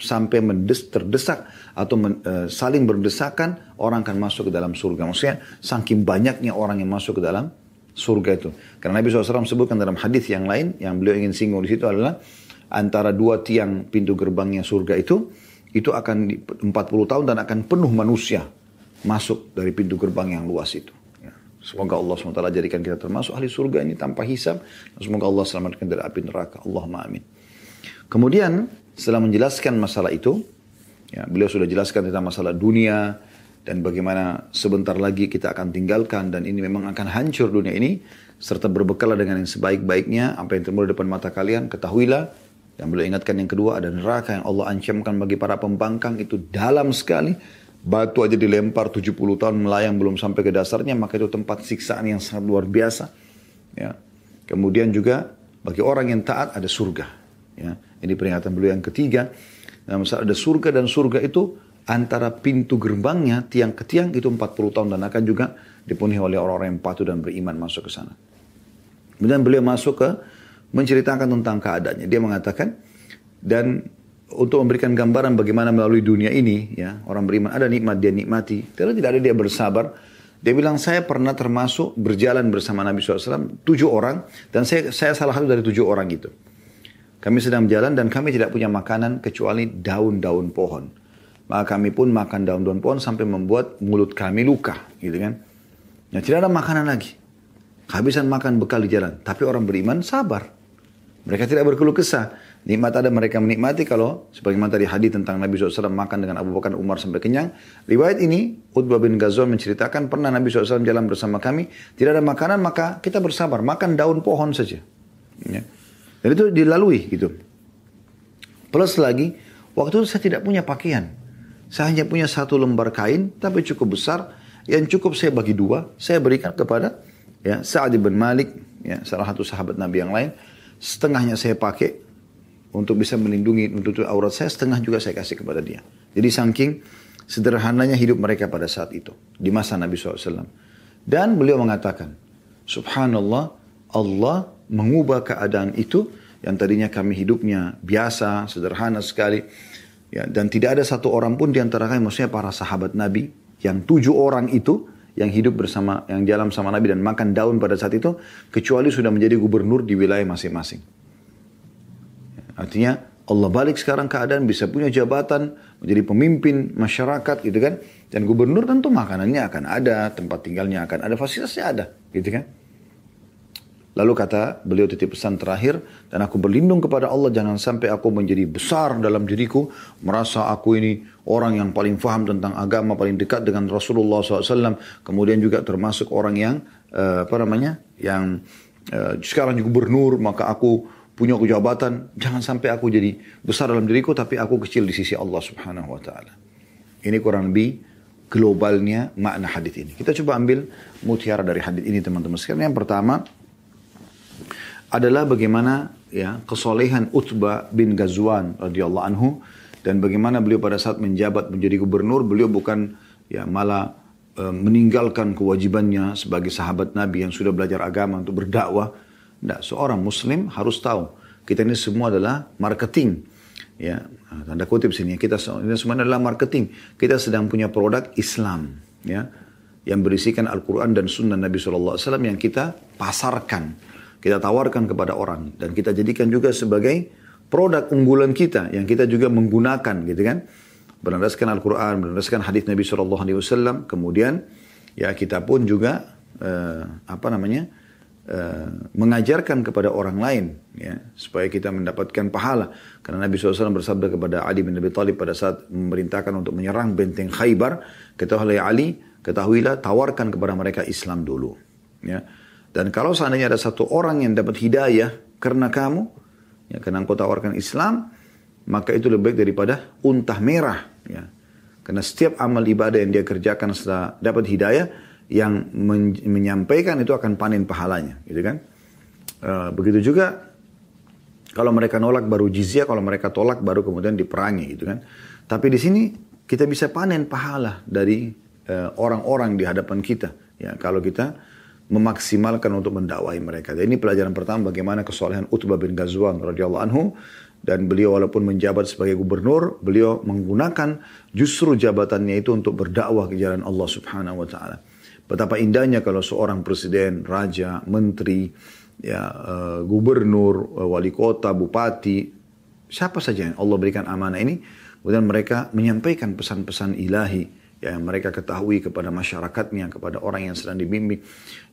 sampai mendes terdesak atau men, uh, saling berdesakan orang akan masuk ke dalam surga. Maksudnya saking banyaknya orang yang masuk ke dalam surga itu. Karena Nabi SAW sebutkan dalam hadis yang lain yang beliau ingin singgung di situ adalah antara dua tiang pintu gerbangnya surga itu itu akan 40 tahun dan akan penuh manusia masuk dari pintu gerbang yang luas itu. Semoga Allah SWT jadikan kita termasuk ahli surga ini tanpa hisab. Semoga Allah selamatkan dari api neraka. Allahumma amin. Kemudian setelah menjelaskan masalah itu, ya, beliau sudah jelaskan tentang masalah dunia dan bagaimana sebentar lagi kita akan tinggalkan dan ini memang akan hancur dunia ini serta berbekal dengan yang sebaik-baiknya apa yang terjadi depan mata kalian ketahuilah dan beliau ingatkan yang kedua ada neraka yang Allah ancamkan bagi para pembangkang itu dalam sekali batu aja dilempar 70 tahun melayang belum sampai ke dasarnya maka itu tempat siksaan yang sangat luar biasa ya kemudian juga bagi orang yang taat ada surga ya ini peringatan beliau yang ketiga. Nah, ada surga dan surga itu antara pintu gerbangnya tiang ke tiang itu 40 tahun dan akan juga dipenuhi oleh orang-orang yang patuh dan beriman masuk ke sana. Kemudian beliau masuk ke menceritakan tentang keadaannya. Dia mengatakan dan untuk memberikan gambaran bagaimana melalui dunia ini ya orang beriman ada nikmat dia nikmati tidak tidak ada dia bersabar dia bilang saya pernah termasuk berjalan bersama Nabi SAW tujuh orang dan saya saya salah satu dari tujuh orang itu kami sedang berjalan dan kami tidak punya makanan kecuali daun-daun pohon. Maka kami pun makan daun-daun pohon sampai membuat mulut kami luka, gitu kan. Ya, tidak ada makanan lagi. Kehabisan makan bekal di jalan. Tapi orang beriman sabar. Mereka tidak berkeluh kesah. Nikmat ada mereka menikmati kalau sebagaimana tadi hadis tentang Nabi SAW makan dengan Abu Bakar Umar sampai kenyang. Riwayat ini Utbah bin Ghazwan menceritakan pernah Nabi SAW jalan bersama kami. Tidak ada makanan maka kita bersabar. Makan daun pohon saja. Ya. Dan itu dilalui gitu. Plus lagi, waktu itu saya tidak punya pakaian. Saya hanya punya satu lembar kain, tapi cukup besar, yang cukup saya bagi dua, saya berikan kepada ya Sa'ad bin Malik, ya salah satu sahabat Nabi yang lain. Setengahnya saya pakai untuk bisa melindungi untuk aurat saya, setengah juga saya kasih kepada dia. Jadi saking sederhananya hidup mereka pada saat itu di masa Nabi SAW. Dan beliau mengatakan, Subhanallah, Allah mengubah keadaan itu yang tadinya kami hidupnya biasa, sederhana sekali. Ya, dan tidak ada satu orang pun di antara kami, maksudnya para sahabat Nabi, yang tujuh orang itu, yang hidup bersama, yang jalan sama Nabi dan makan daun pada saat itu, kecuali sudah menjadi gubernur di wilayah masing-masing. Artinya, Allah balik sekarang keadaan bisa punya jabatan, menjadi pemimpin masyarakat gitu kan. Dan gubernur tentu makanannya akan ada, tempat tinggalnya akan ada, fasilitasnya ada gitu kan. Lalu kata beliau titip pesan terakhir, dan aku berlindung kepada Allah jangan sampai aku menjadi besar dalam diriku, merasa aku ini orang yang paling faham tentang agama, paling dekat dengan Rasulullah SAW, kemudian juga termasuk orang yang uh, apa namanya, yang uh, sekarang juga gubernur, maka aku punya kejabatan, jangan sampai aku jadi besar dalam diriku, tapi aku kecil di sisi Allah Subhanahu Wa Taala. Ini kurang lebih globalnya makna hadis ini. Kita coba ambil mutiara dari hadis ini teman-teman sekalian. Yang pertama, adalah bagaimana ya kesolehan Utbah bin Ghazwan radhiyallahu anhu dan bagaimana beliau pada saat menjabat menjadi gubernur beliau bukan ya malah e, meninggalkan kewajibannya sebagai sahabat Nabi yang sudah belajar agama untuk berdakwah. Tidak, seorang muslim harus tahu kita ini semua adalah marketing. Ya, tanda kutip sini kita ini semua adalah marketing. Kita sedang punya produk Islam, ya, yang berisikan Al-Quran dan Sunnah Nabi SAW yang kita pasarkan kita tawarkan kepada orang dan kita jadikan juga sebagai produk unggulan kita yang kita juga menggunakan gitu kan berdasarkan Al-Quran berdasarkan hadis Nabi Wasallam kemudian ya kita pun juga uh, apa namanya mengajarkan kepada orang lain ya supaya kita mendapatkan pahala karena Nabi SAW bersabda kepada Ali bin Abi Thalib pada saat memerintahkan untuk menyerang benteng Khaybar ketahuilah Ali ketahuilah tawarkan kepada mereka Islam dulu ya dan kalau seandainya ada satu orang yang dapat hidayah karena kamu, ya karena engkau tawarkan Islam, maka itu lebih baik daripada untah merah. Ya. Karena setiap amal ibadah yang dia kerjakan setelah dapat hidayah, yang men menyampaikan itu akan panen pahalanya, gitu kan? Uh, begitu juga kalau mereka nolak baru jizyah, kalau mereka tolak baru kemudian diperangi, gitu kan? Tapi di sini kita bisa panen pahala dari eh, orang-orang uh, di hadapan kita, ya kalau kita memaksimalkan untuk mendakwai mereka. Dan ini pelajaran pertama bagaimana kesolehan Utbah bin Ghazwan radhiyallahu anhu dan beliau walaupun menjabat sebagai gubernur, beliau menggunakan justru jabatannya itu untuk berdakwah ke jalan Allah Subhanahu wa taala. Betapa indahnya kalau seorang presiden, raja, menteri, ya uh, gubernur, uh, wali kota, bupati, siapa saja yang Allah berikan amanah ini, kemudian mereka menyampaikan pesan-pesan ilahi yang mereka ketahui kepada masyarakatnya, kepada orang yang sedang dibimbing.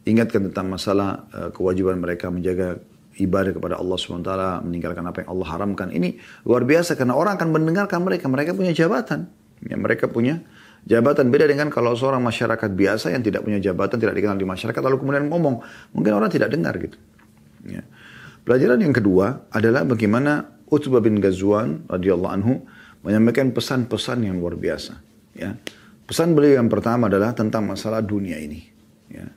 Ingatkan tentang masalah uh, kewajiban mereka menjaga ibadah kepada Allah SWT, meninggalkan apa yang Allah haramkan. Ini luar biasa karena orang akan mendengarkan mereka. Mereka punya jabatan. Ya, mereka punya jabatan. Beda dengan kalau seorang masyarakat biasa yang tidak punya jabatan, tidak dikenal di masyarakat, lalu kemudian ngomong. Mungkin orang tidak dengar gitu. Ya. Pelajaran yang kedua adalah bagaimana Utbah bin Ghazwan radhiyallahu anhu menyampaikan pesan-pesan yang luar biasa. Ya. Pesan beliau yang pertama adalah tentang masalah dunia ini. Ya.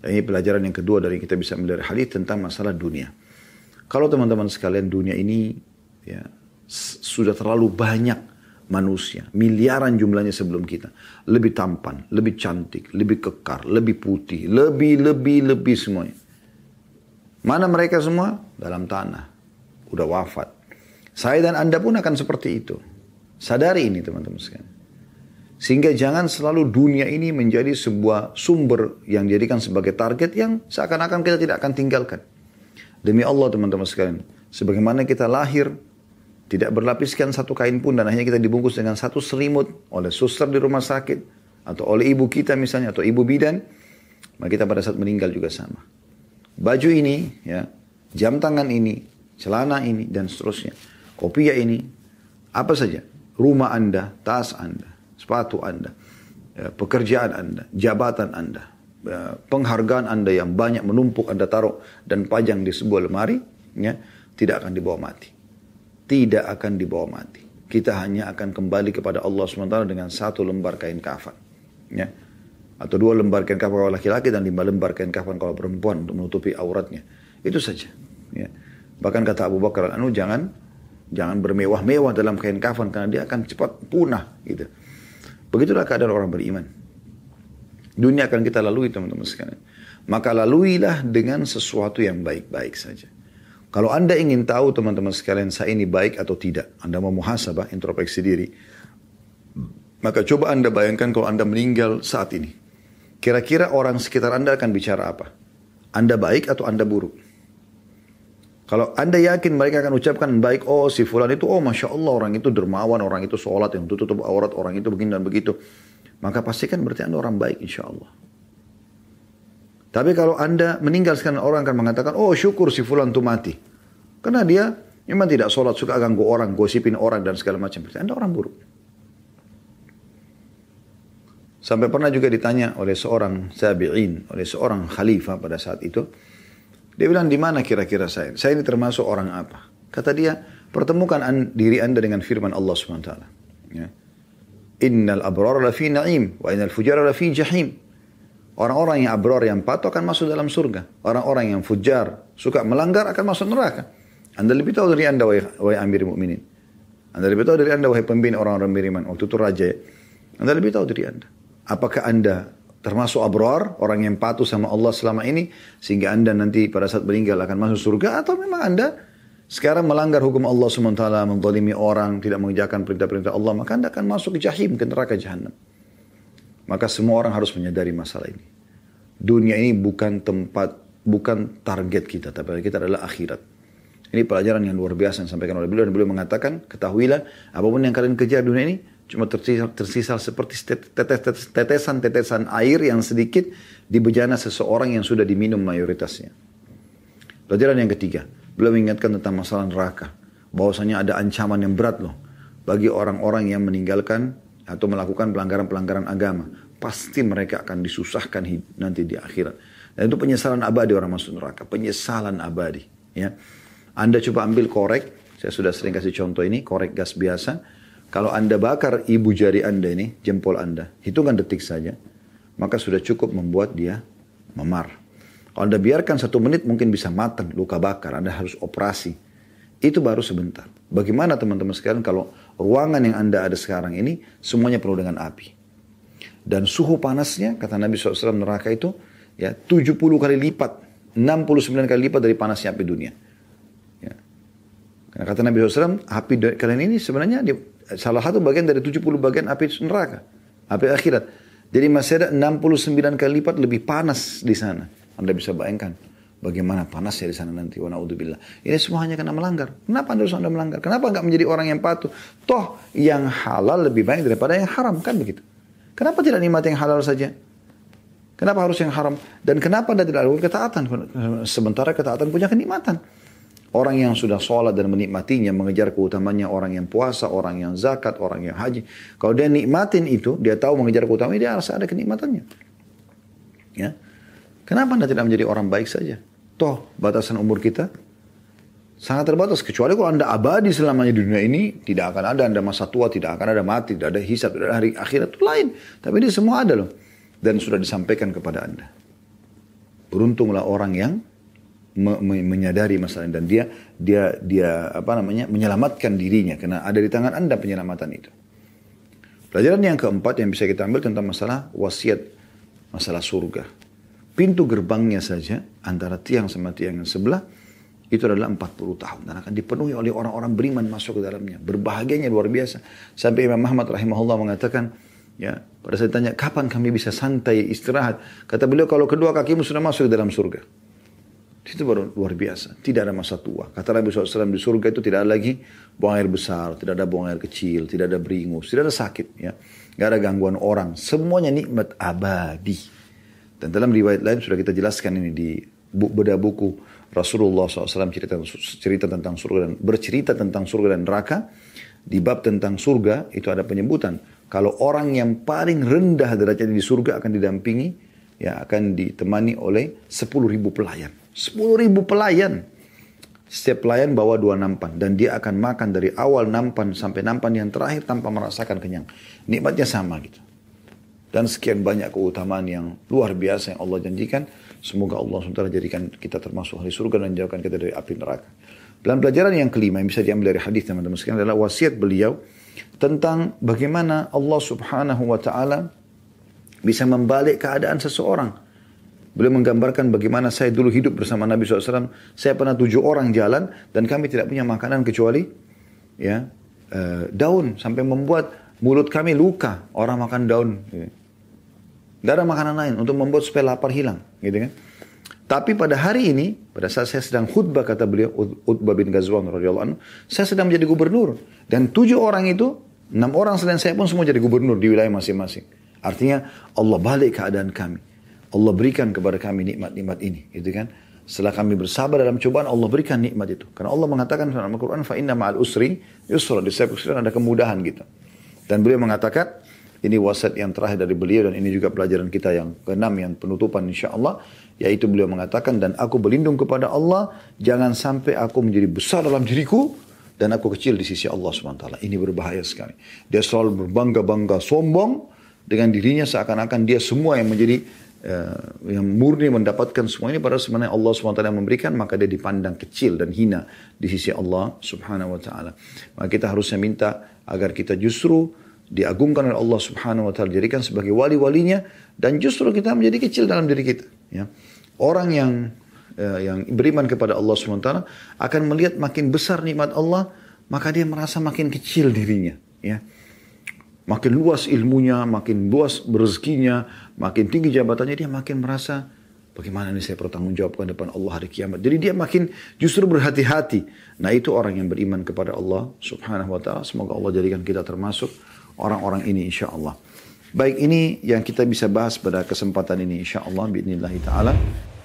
Dan ini pelajaran yang kedua dari kita bisa melihat hadis tentang masalah dunia. Kalau teman-teman sekalian dunia ini ya, sudah terlalu banyak manusia, miliaran jumlahnya sebelum kita, lebih tampan, lebih cantik, lebih kekar, lebih putih, lebih lebih lebih semuanya. Mana mereka semua? Dalam tanah. Udah wafat. Saya dan Anda pun akan seperti itu. Sadari ini teman-teman sekalian. Sehingga jangan selalu dunia ini menjadi sebuah sumber yang dijadikan sebagai target yang seakan-akan kita tidak akan tinggalkan. Demi Allah teman-teman sekalian. Sebagaimana kita lahir tidak berlapiskan satu kain pun dan akhirnya kita dibungkus dengan satu selimut oleh suster di rumah sakit atau oleh ibu kita misalnya atau ibu bidan. Maka kita pada saat meninggal juga sama. Baju ini, ya, jam tangan ini, celana ini dan seterusnya. Kopiah ini, apa saja. Rumah Anda, tas Anda, sepatu Anda, ya, pekerjaan Anda, jabatan Anda, ya, penghargaan Anda yang banyak menumpuk Anda taruh dan pajang di sebuah lemari, ya, tidak akan dibawa mati. Tidak akan dibawa mati. Kita hanya akan kembali kepada Allah SWT dengan satu lembar kain kafan. Ya. Atau dua lembar kain kafan kalau laki-laki dan lima lembar kain kafan kalau perempuan untuk menutupi auratnya. Itu saja. Ya. Bahkan kata Abu Bakar anu jangan jangan bermewah-mewah dalam kain kafan karena dia akan cepat punah gitu. Begitulah keadaan orang beriman. Dunia akan kita lalui teman-teman sekalian. Maka laluilah dengan sesuatu yang baik-baik saja. Kalau Anda ingin tahu teman-teman sekalian saya ini baik atau tidak. Anda mau muhasabah, introspeksi diri. Maka coba Anda bayangkan kalau Anda meninggal saat ini. Kira-kira orang sekitar Anda akan bicara apa? Anda baik atau Anda buruk? Kalau anda yakin mereka akan ucapkan baik, oh si fulan itu, oh masya Allah orang itu dermawan, orang itu sholat yang tutup aurat, orang itu begini dan begitu. Maka pastikan berarti anda orang baik insya Allah. Tapi kalau anda meninggal sekarang orang akan mengatakan, oh syukur si fulan itu mati. Karena dia memang tidak sholat, suka ganggu orang, gosipin orang dan segala macam. Anda orang buruk. Sampai pernah juga ditanya oleh seorang sabi'in, oleh seorang khalifah pada saat itu, dia bilang, di mana kira-kira saya? Saya ini termasuk orang apa? Kata dia, pertemukan an, diri anda dengan firman Allah SWT. Ya. Innal abrar lafi na'im, wa innal fujar lafi jahim. Orang-orang yang abrar, yang patuh akan masuk dalam surga. Orang-orang yang fujar, suka melanggar akan masuk neraka. Anda lebih tahu dari anda, wahai, wahai amir mu'minin. Anda lebih tahu dari anda, wahai pemimpin orang-orang beriman. Waktu itu raja ya. Anda lebih tahu dari anda. Apakah anda termasuk abrar, orang yang patuh sama Allah selama ini, sehingga anda nanti pada saat meninggal akan masuk surga, atau memang anda sekarang melanggar hukum Allah SWT, menzalimi orang, tidak mengerjakan perintah-perintah Allah, maka anda akan masuk ke jahim, ke neraka jahanam. Maka semua orang harus menyadari masalah ini. Dunia ini bukan tempat, bukan target kita, tapi kita adalah akhirat. Ini pelajaran yang luar biasa yang disampaikan oleh beliau dan beliau mengatakan, ketahuilah apa pun yang kalian kejar dunia ini cuma tersisa, tersisa seperti tetesan-tetesan air yang sedikit di bejana seseorang yang sudah diminum mayoritasnya. Pelajaran yang ketiga, beliau mengingatkan tentang masalah neraka. Bahwasanya ada ancaman yang berat loh bagi orang-orang yang meninggalkan atau melakukan pelanggaran-pelanggaran agama. Pasti mereka akan disusahkan nanti di akhirat. Dan itu penyesalan abadi orang masuk neraka. Penyesalan abadi. Ya. Anda coba ambil korek, saya sudah sering kasih contoh ini, korek gas biasa kalau Anda bakar ibu jari Anda ini, jempol Anda, hitungan detik saja, maka sudah cukup membuat dia memar. Kalau Anda biarkan satu menit mungkin bisa matang, luka bakar, Anda harus operasi. Itu baru sebentar. Bagaimana teman-teman sekalian kalau ruangan yang Anda ada sekarang ini semuanya penuh dengan api. Dan suhu panasnya, kata Nabi SAW neraka itu, ya 70 kali lipat, 69 kali lipat dari panasnya api dunia. Ya. Karena kata Nabi SAW, api kalian ini sebenarnya salah satu bagian dari 70 bagian api neraka, api akhirat. Jadi masih ada 69 kali lipat lebih panas di sana. Anda bisa bayangkan bagaimana panasnya di sana nanti. Wa naudzubillah. Ini semua hanya karena melanggar. Kenapa harus Anda melanggar? Kenapa enggak menjadi orang yang patuh? Toh yang halal lebih baik daripada yang haram kan begitu. Kenapa tidak nikmati yang halal saja? Kenapa harus yang haram? Dan kenapa Anda tidak lakukan ketaatan? Sementara ketaatan punya kenikmatan. Orang yang sudah sholat dan menikmatinya, mengejar keutamanya orang yang puasa, orang yang zakat, orang yang haji. Kalau dia nikmatin itu, dia tahu mengejar keutamanya, dia harus ada kenikmatannya. Ya. Kenapa Anda tidak menjadi orang baik saja? Toh, batasan umur kita sangat terbatas. Kecuali kalau Anda abadi selamanya di dunia ini, tidak akan ada Anda masa tua, tidak akan ada mati, tidak ada hisab, tidak ada hari akhirat itu lain. Tapi ini semua ada loh. Dan sudah disampaikan kepada Anda. Beruntunglah orang yang me me menyadari masalah dan dia dia dia apa namanya menyelamatkan dirinya karena ada di tangan anda penyelamatan itu. Pelajaran yang keempat yang bisa kita ambil tentang masalah wasiat masalah surga. Pintu gerbangnya saja antara tiang sama tiang yang sebelah itu adalah 40 tahun dan akan dipenuhi oleh orang-orang beriman masuk ke dalamnya. Berbahagianya luar biasa. Sampai Imam Muhammad rahimahullah mengatakan, ya, pada saat ditanya kapan kami bisa santai istirahat, kata beliau kalau kedua kakimu sudah masuk ke dalam surga. Itu baru luar biasa. Tidak ada masa tua. Kata Nabi SAW di surga itu tidak ada lagi buang air besar, tidak ada buang air kecil, tidak ada beringus, tidak ada sakit. Ya. Gak ada gangguan orang. Semuanya nikmat abadi. Dan dalam riwayat lain sudah kita jelaskan ini di beda buku Rasulullah SAW cerita, cerita tentang surga dan bercerita tentang surga dan neraka. Di bab tentang surga itu ada penyebutan. Kalau orang yang paling rendah derajatnya di surga akan didampingi, ya akan ditemani oleh 10 ribu pelayan. 10 ribu pelayan. Setiap pelayan bawa dua nampan. Dan dia akan makan dari awal nampan sampai nampan yang terakhir tanpa merasakan kenyang. Nikmatnya sama gitu. Dan sekian banyak keutamaan yang luar biasa yang Allah janjikan. Semoga Allah SWT jadikan kita termasuk ahli surga dan jauhkan kita dari api neraka. Dan pelajaran yang kelima yang bisa diambil dari hadis teman-teman sekalian adalah wasiat beliau tentang bagaimana Allah Subhanahu wa taala bisa membalik keadaan seseorang Beliau menggambarkan bagaimana saya dulu hidup bersama Nabi SAW. Saya pernah tujuh orang jalan dan kami tidak punya makanan kecuali ya uh, daun sampai membuat mulut kami luka orang makan daun. Tidak ada makanan lain untuk membuat supaya lapar hilang, gitu kan? Tapi pada hari ini, pada saat saya sedang khutbah kata beliau, Utbah bin Ghazwan anhu, saya sedang menjadi gubernur dan tujuh orang itu, enam orang selain saya pun semua jadi gubernur di wilayah masing-masing. Artinya Allah balik keadaan kami. Allah berikan kepada kami nikmat-nikmat ini, gitu kan? Setelah kami bersabar dalam cobaan, Allah berikan nikmat itu. Karena Allah mengatakan dalam Al-Quran, inna ma'al usri yusra. Di setiap ada kemudahan gitu. Dan beliau mengatakan, ini wasiat yang terakhir dari beliau dan ini juga pelajaran kita yang keenam yang penutupan insya Allah. Yaitu beliau mengatakan, dan aku berlindung kepada Allah, jangan sampai aku menjadi besar dalam diriku, dan aku kecil di sisi Allah SWT. Ini berbahaya sekali. Dia selalu berbangga-bangga sombong dengan dirinya seakan-akan dia semua yang menjadi uh, yang murni mendapatkan semua ini padahal sebenarnya Allah SWT yang memberikan maka dia dipandang kecil dan hina di sisi Allah Subhanahu wa taala. Maka kita harusnya minta agar kita justru diagungkan oleh Allah Subhanahu wa taala jadikan sebagai wali-walinya dan justru kita menjadi kecil dalam diri kita ya. Orang yang uh, yang beriman kepada Allah Subhanahu wa taala akan melihat makin besar nikmat Allah maka dia merasa makin kecil dirinya ya. Makin luas ilmunya, makin luas rezekinya, makin tinggi jabatannya, dia makin merasa bagaimana ini saya bertanggung jawabkan depan Allah hari kiamat. Jadi dia makin justru berhati-hati. Nah itu orang yang beriman kepada Allah subhanahu wa ta'ala. Semoga Allah jadikan kita termasuk orang-orang ini insya Allah. Baik ini yang kita bisa bahas pada kesempatan ini insya Allah. Bismillahirrahmanirrahim.